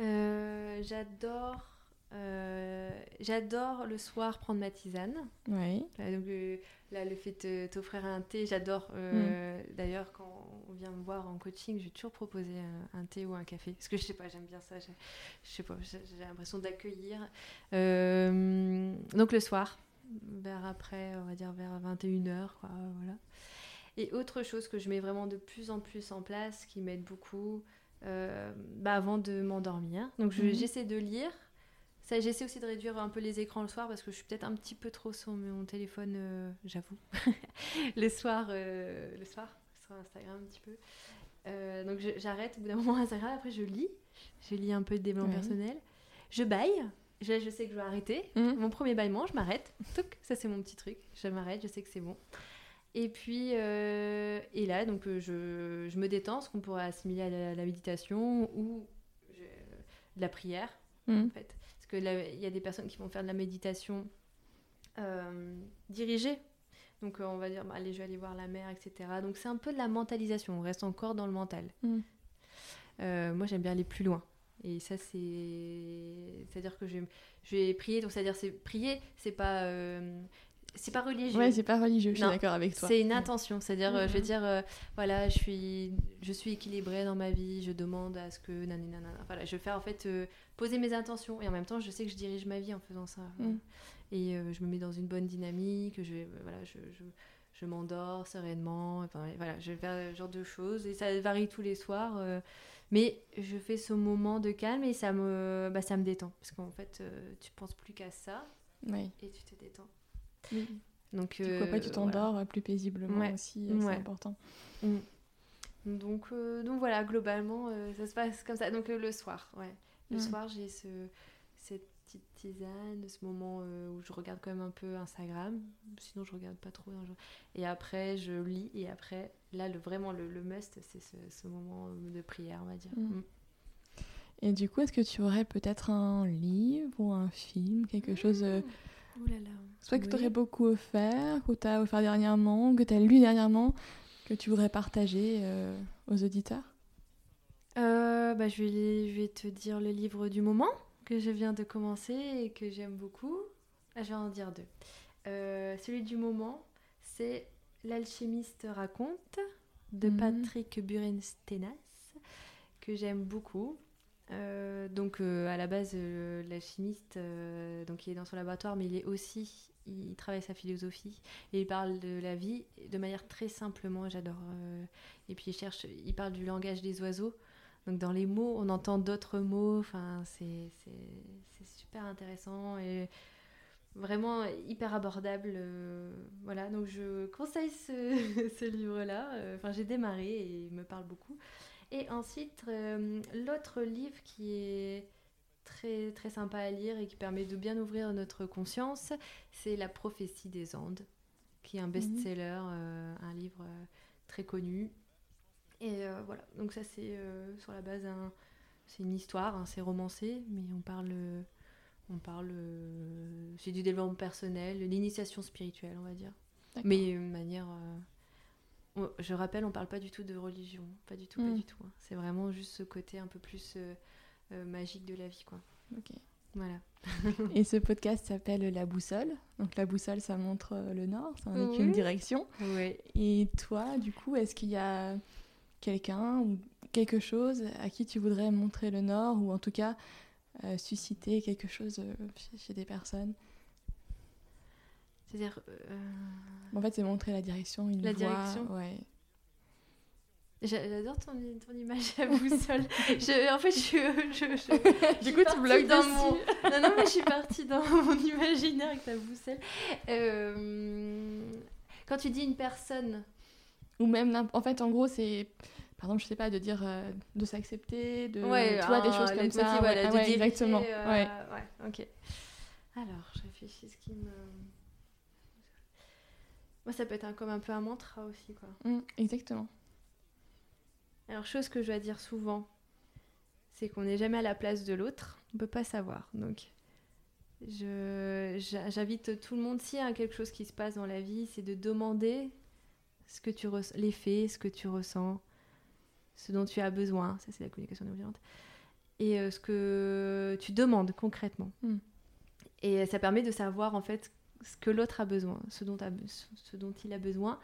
Euh, j'adore. euh, j'adore le soir prendre ma tisane.
Oui.
Là, donc, euh, là, le fait de t'offrir un thé, j'adore. euh, D'ailleurs, quand on vient me voir en coaching, je vais toujours proposer un, thé ou un café. Parce que je sais pas, j'aime bien ça. j'ai- Je sais pas, j'ai l'impression d'accueillir. Euh, donc le soir, vers après, on va dire vers 21h, quoi, voilà. Et autre chose que je mets vraiment de plus en plus en place, qui m'aide beaucoup, euh, bah, avant de m'endormir. Donc je-
Mhm.
j'essaie de lire. Ça, j'essaie aussi de réduire un peu les écrans le soir parce que je suis peut-être un petit peu trop sur mon téléphone, euh, j'avoue. le soir, euh, le soir, sur Instagram un petit peu. Euh, donc j'arrête au bout d'un moment Instagram, après je lis. Je lis un peu de développement personnel. Je baille. Je, je sais que je vais arrêter.
Mhm.
Mon premier bâillement, je m'arrête. Ça c'est mon petit truc. Je m'arrête, je sais que c'est bon. Et puis, euh, et là, donc euh, je, je me détends, ce qu'on pourrait assimiler à la, la méditation ou je- la prière,
Mm.
en fait. Parce que là, il y a des personnes qui vont faire de la méditation euh, dirigée. Donc, euh, on va dire, bah, allez, je vais aller voir la mer, etc. Donc, c'est un peu de la mentalisation. On reste encore dans le mental.
Mm.
Moi, j'aime bien aller plus loin. Et ça, c'est. C'est-à-dire que je, je vais prier. Donc, c'est-à-dire, c'est prier, c'est pas. euh, C'est pas religieux.
Ouais, c'est pas religieux, je suis d'accord avec toi.
C'est une intention, c'est-à-dire, euh, je vais
Mhm.
dire, euh, voilà, je suis, je suis équilibrée dans ma vie, je demande à ce que, nanana. voilà, je vais faire en fait euh, poser mes intentions et en même temps, je sais que je dirige ma vie en faisant ça.
Mhm.
Et euh, je me mets dans une bonne dynamique, je, vais- voilà, je, je, je m'endors sereinement, enfin, voilà, je vais faire ce genre de choses et ça varie tous les soirs. euh, mais je fais ce moment de calme et ça me, bah, ça me détend parce qu'en fait, euh, tu penses plus qu'à ça
Oui.
et tu te détends.
Oui.
Donc,
Du coup, après, tu
euh,
t'endors euh, plus paisiblement
Ouais.
aussi, euh,
Ouais.
c'est important.
Mm. Donc, euh, donc voilà, globalement, ça se passe comme ça. Donc le soir, ouais. Le soir, j'ai ce, cette petite tisane, ce moment où je regarde quand même un peu Instagram. Sinon, je regarde pas trop. Et après, je lis. Et après, là, le, vraiment, le, le must, c'est ce, ce moment de prière, on va dire.
Mm.
Mm.
Et du coup, est-ce que tu aurais peut-être un livre ou un film, quelque chose,
Ouh là là.
soit que
Oui.
tu aurais beaucoup offert, que tu as offert dernièrement, que tu as lu dernièrement, que tu voudrais partager euh, aux auditeurs?
Euh, bah, je, vais, je vais te dire le livre du moment que je viens de commencer et que j'aime beaucoup. Ah, je vais en dire deux. Euh, celui du moment, c'est L'alchimiste raconte de
Mhm.
Patrick Burenstenas, que j'aime beaucoup. Euh, donc euh, à la base, euh, l'alchimiste, euh, donc il est dans son laboratoire, mais il est aussi, il travaille sa philosophie et il parle de la vie de manière très simplement. J'adore. et puis il cherche, il parle du langage des oiseaux. Donc dans les mots, on entend d'autres mots. Enfin, c'est super intéressant et vraiment hyper abordable. voilà, donc je conseille ce, ce livre-là. Enfin, j'ai démarré et il me parle beaucoup. Et ensuite, euh, l'autre livre qui est très très sympa à lire et qui permet de bien ouvrir notre conscience, c'est La prophétie des Andes, qui est un best-seller, euh, un livre euh, très connu Et voilà, donc ça c'est sur la base d'un... C'est une histoire, hein, c'est romancé, mais on parle... On parle... euh, c'est du développement personnel, de l'initiation spirituelle, on va dire.
D'accord.
Mais de manière... euh, je rappelle, on parle pas du tout de religion, pas du tout, pas du tout. hein. C'est vraiment juste ce côté un peu plus euh, euh, magique de la vie, quoi.
Ok.
Voilà.
Et ce podcast s'appelle La Boussole. Donc la boussole, ça montre euh, le nord, ça indique
Oui.
une direction.
Oui.
Et toi, du coup, est-ce qu'il y a quelqu'un ou quelque chose à qui tu voudrais montrer le nord ou en tout cas euh, susciter quelque chose chez, chez des personnes?
C'est-à-dire... euh,
En fait, c'est montrer la direction, une
La
voie.
direction
Ouais.
j'a- J'adore ton, ton image à boussole. Je- en fait, je... je,
Du coup, tu bloques
dans
dessus.
mon... Non, non, mais je suis partie dans mon imaginaire avec ta boussole. Euh, Quand tu dis une personne...
Ou même, en fait, en gros, c'est, par exemple, je sais pas, de dire, euh, de s'accepter, de,
Ouais,
tu vois, des
un
choses comme ça.
voilà,
ouais,
de
ouais,
diriger,
exactement.
euh,
Ouais.
ouais, ok. Alors, je réfléchis ce qui me... Moi, ça peut être un, comme un peu un mantra aussi, quoi.
Mm, exactement.
Alors, chose que je dois dire souvent, c'est qu'on n'est jamais à la place de l'autre. On peut pas savoir. Donc, j'invite tout le monde, s'il y a quelque chose qui se passe dans la vie, c'est de demander ce que tu les faits, ce que tu ressens, ce dont tu as besoin. Ça, c'est la communication non violente. Et euh, ce que tu demandes concrètement.
Mm.
Et euh, ça permet de savoir, en fait, ce que l'autre a besoin, ce dont, a- ce dont il a besoin,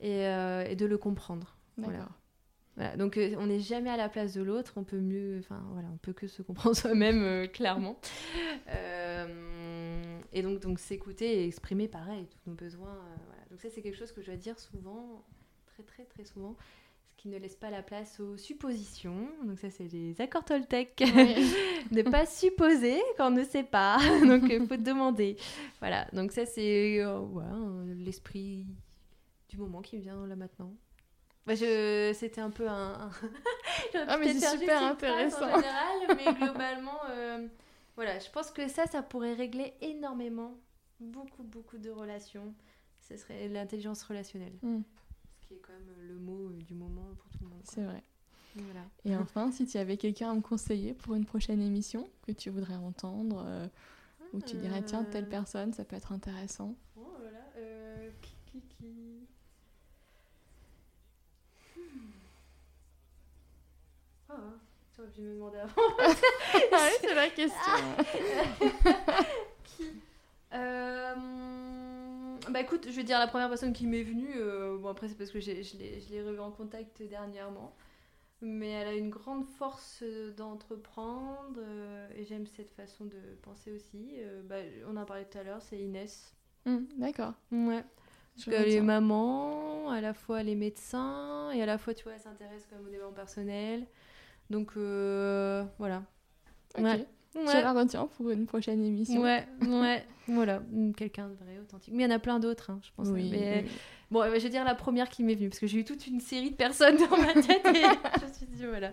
et, euh, et de le comprendre. Voilà. Voilà, donc euh, on n'est jamais à la place de l'autre, on peut mieux, enfin voilà, on peut que se comprendre soi-même euh, clairement. Et donc donc s'écouter et exprimer pareil tous nos besoins. voilà. Donc ça c'est quelque chose que je dois dire souvent, très très très souvent, qui ne laisse pas la place aux suppositions. Donc ça c'est les accords Toltec. ne pas supposer quand on ne sait pas. donc il faut demander. Voilà, donc ça c'est euh, ouais, euh, l'esprit du moment qui me vient là maintenant. Bah, je... C'était un peu un...
Ah, mais c'est super intéressant.
En général, mais globalement, euh, voilà, je pense que ça, ça pourrait régler énormément, beaucoup, beaucoup de relations. Ce serait l'intelligence relationnelle,
Mm,
qui est quand même le mot euh, du moment pour tout le monde.
c'est vrai.
Voilà.
Et enfin, si tu avais quelqu'un à me conseiller pour une prochaine émission que tu voudrais entendre, euh, où tu dirais tiens, telle
Euh,
personne, ça peut être intéressant.
Oh là là, euh, qui, qui, qui... Hmm. Ah, tu aurais pu me demander avant.
ah oui, c'est la question.
Qui Euh, Bah écoute, je vais dire la première personne qui m'est venue. euh, bon, après, c'est parce que je l'ai je l'ai revu en contact dernièrement. Mais elle a une grande force euh, d'entreprendre euh, et j'aime cette façon de penser aussi. Euh, bah, on en parlait tout à l'heure, c'est Inès.
Hum, D'accord.
Ouais. Parce qu'elle est maman, à la fois elle est médecin, et à la fois, tu vois, elle s'intéresse quand même au développement personnel. Donc, voilà.
Ok.
Ouais. Ouais.
la retiens pour une prochaine émission.
Ouais, ouais, voilà, quelqu'un de vrai, authentique. Mais il y en a plein d'autres, hein, je pense.
Oui.
Mais,
oui.
Bon, euh, je vais dire la première qui m'est venue, parce que j'ai eu toute une série de personnes dans ma tête et je me suis dit, voilà.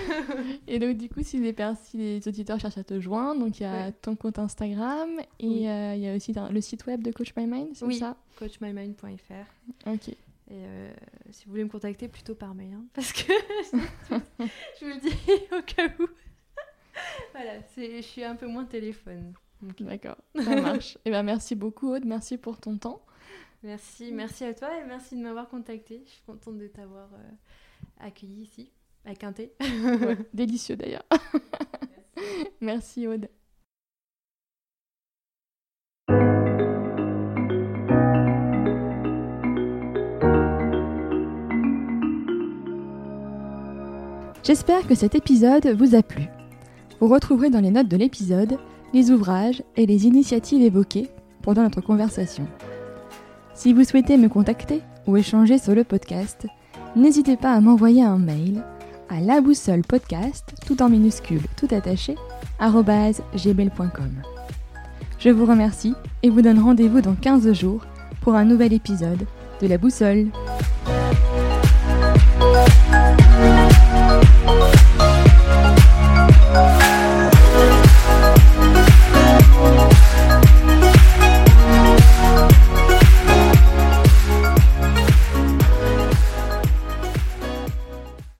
Et donc, du coup, si les, si les auditeurs cherchent à te joindre, donc il y a
Ouais.
ton compte Instagram et
Oui.
euh, il y a aussi le site web de Coach My Mind, c'est
Oui.
ça?
coachmymind.fr.
Ok.
Et euh, si vous voulez me contacter, plutôt par mail, hein, parce que je vous le dis au cas où. voilà, c'est- je suis un peu moins téléphone.
D'accord, ça marche. et ben merci beaucoup Aude, merci pour ton temps.
Merci, merci à toi et merci de m'avoir contacté. Je suis contente de t'avoir euh, accueilli ici, à Quintet.
Ouais, délicieux d'ailleurs. merci Aude. J'espère que cet épisode vous a plu. Vous retrouverez dans les notes de l'épisode les ouvrages et les initiatives évoquées pendant notre conversation. Si vous souhaitez me contacter ou échanger sur le podcast, n'hésitez pas à m'envoyer un mail à la boussole podcast, tout en minuscule, tout attaché, gmail.com. Je vous remercie et vous donne rendez-vous dans 15 jours pour un nouvel épisode de la boussole.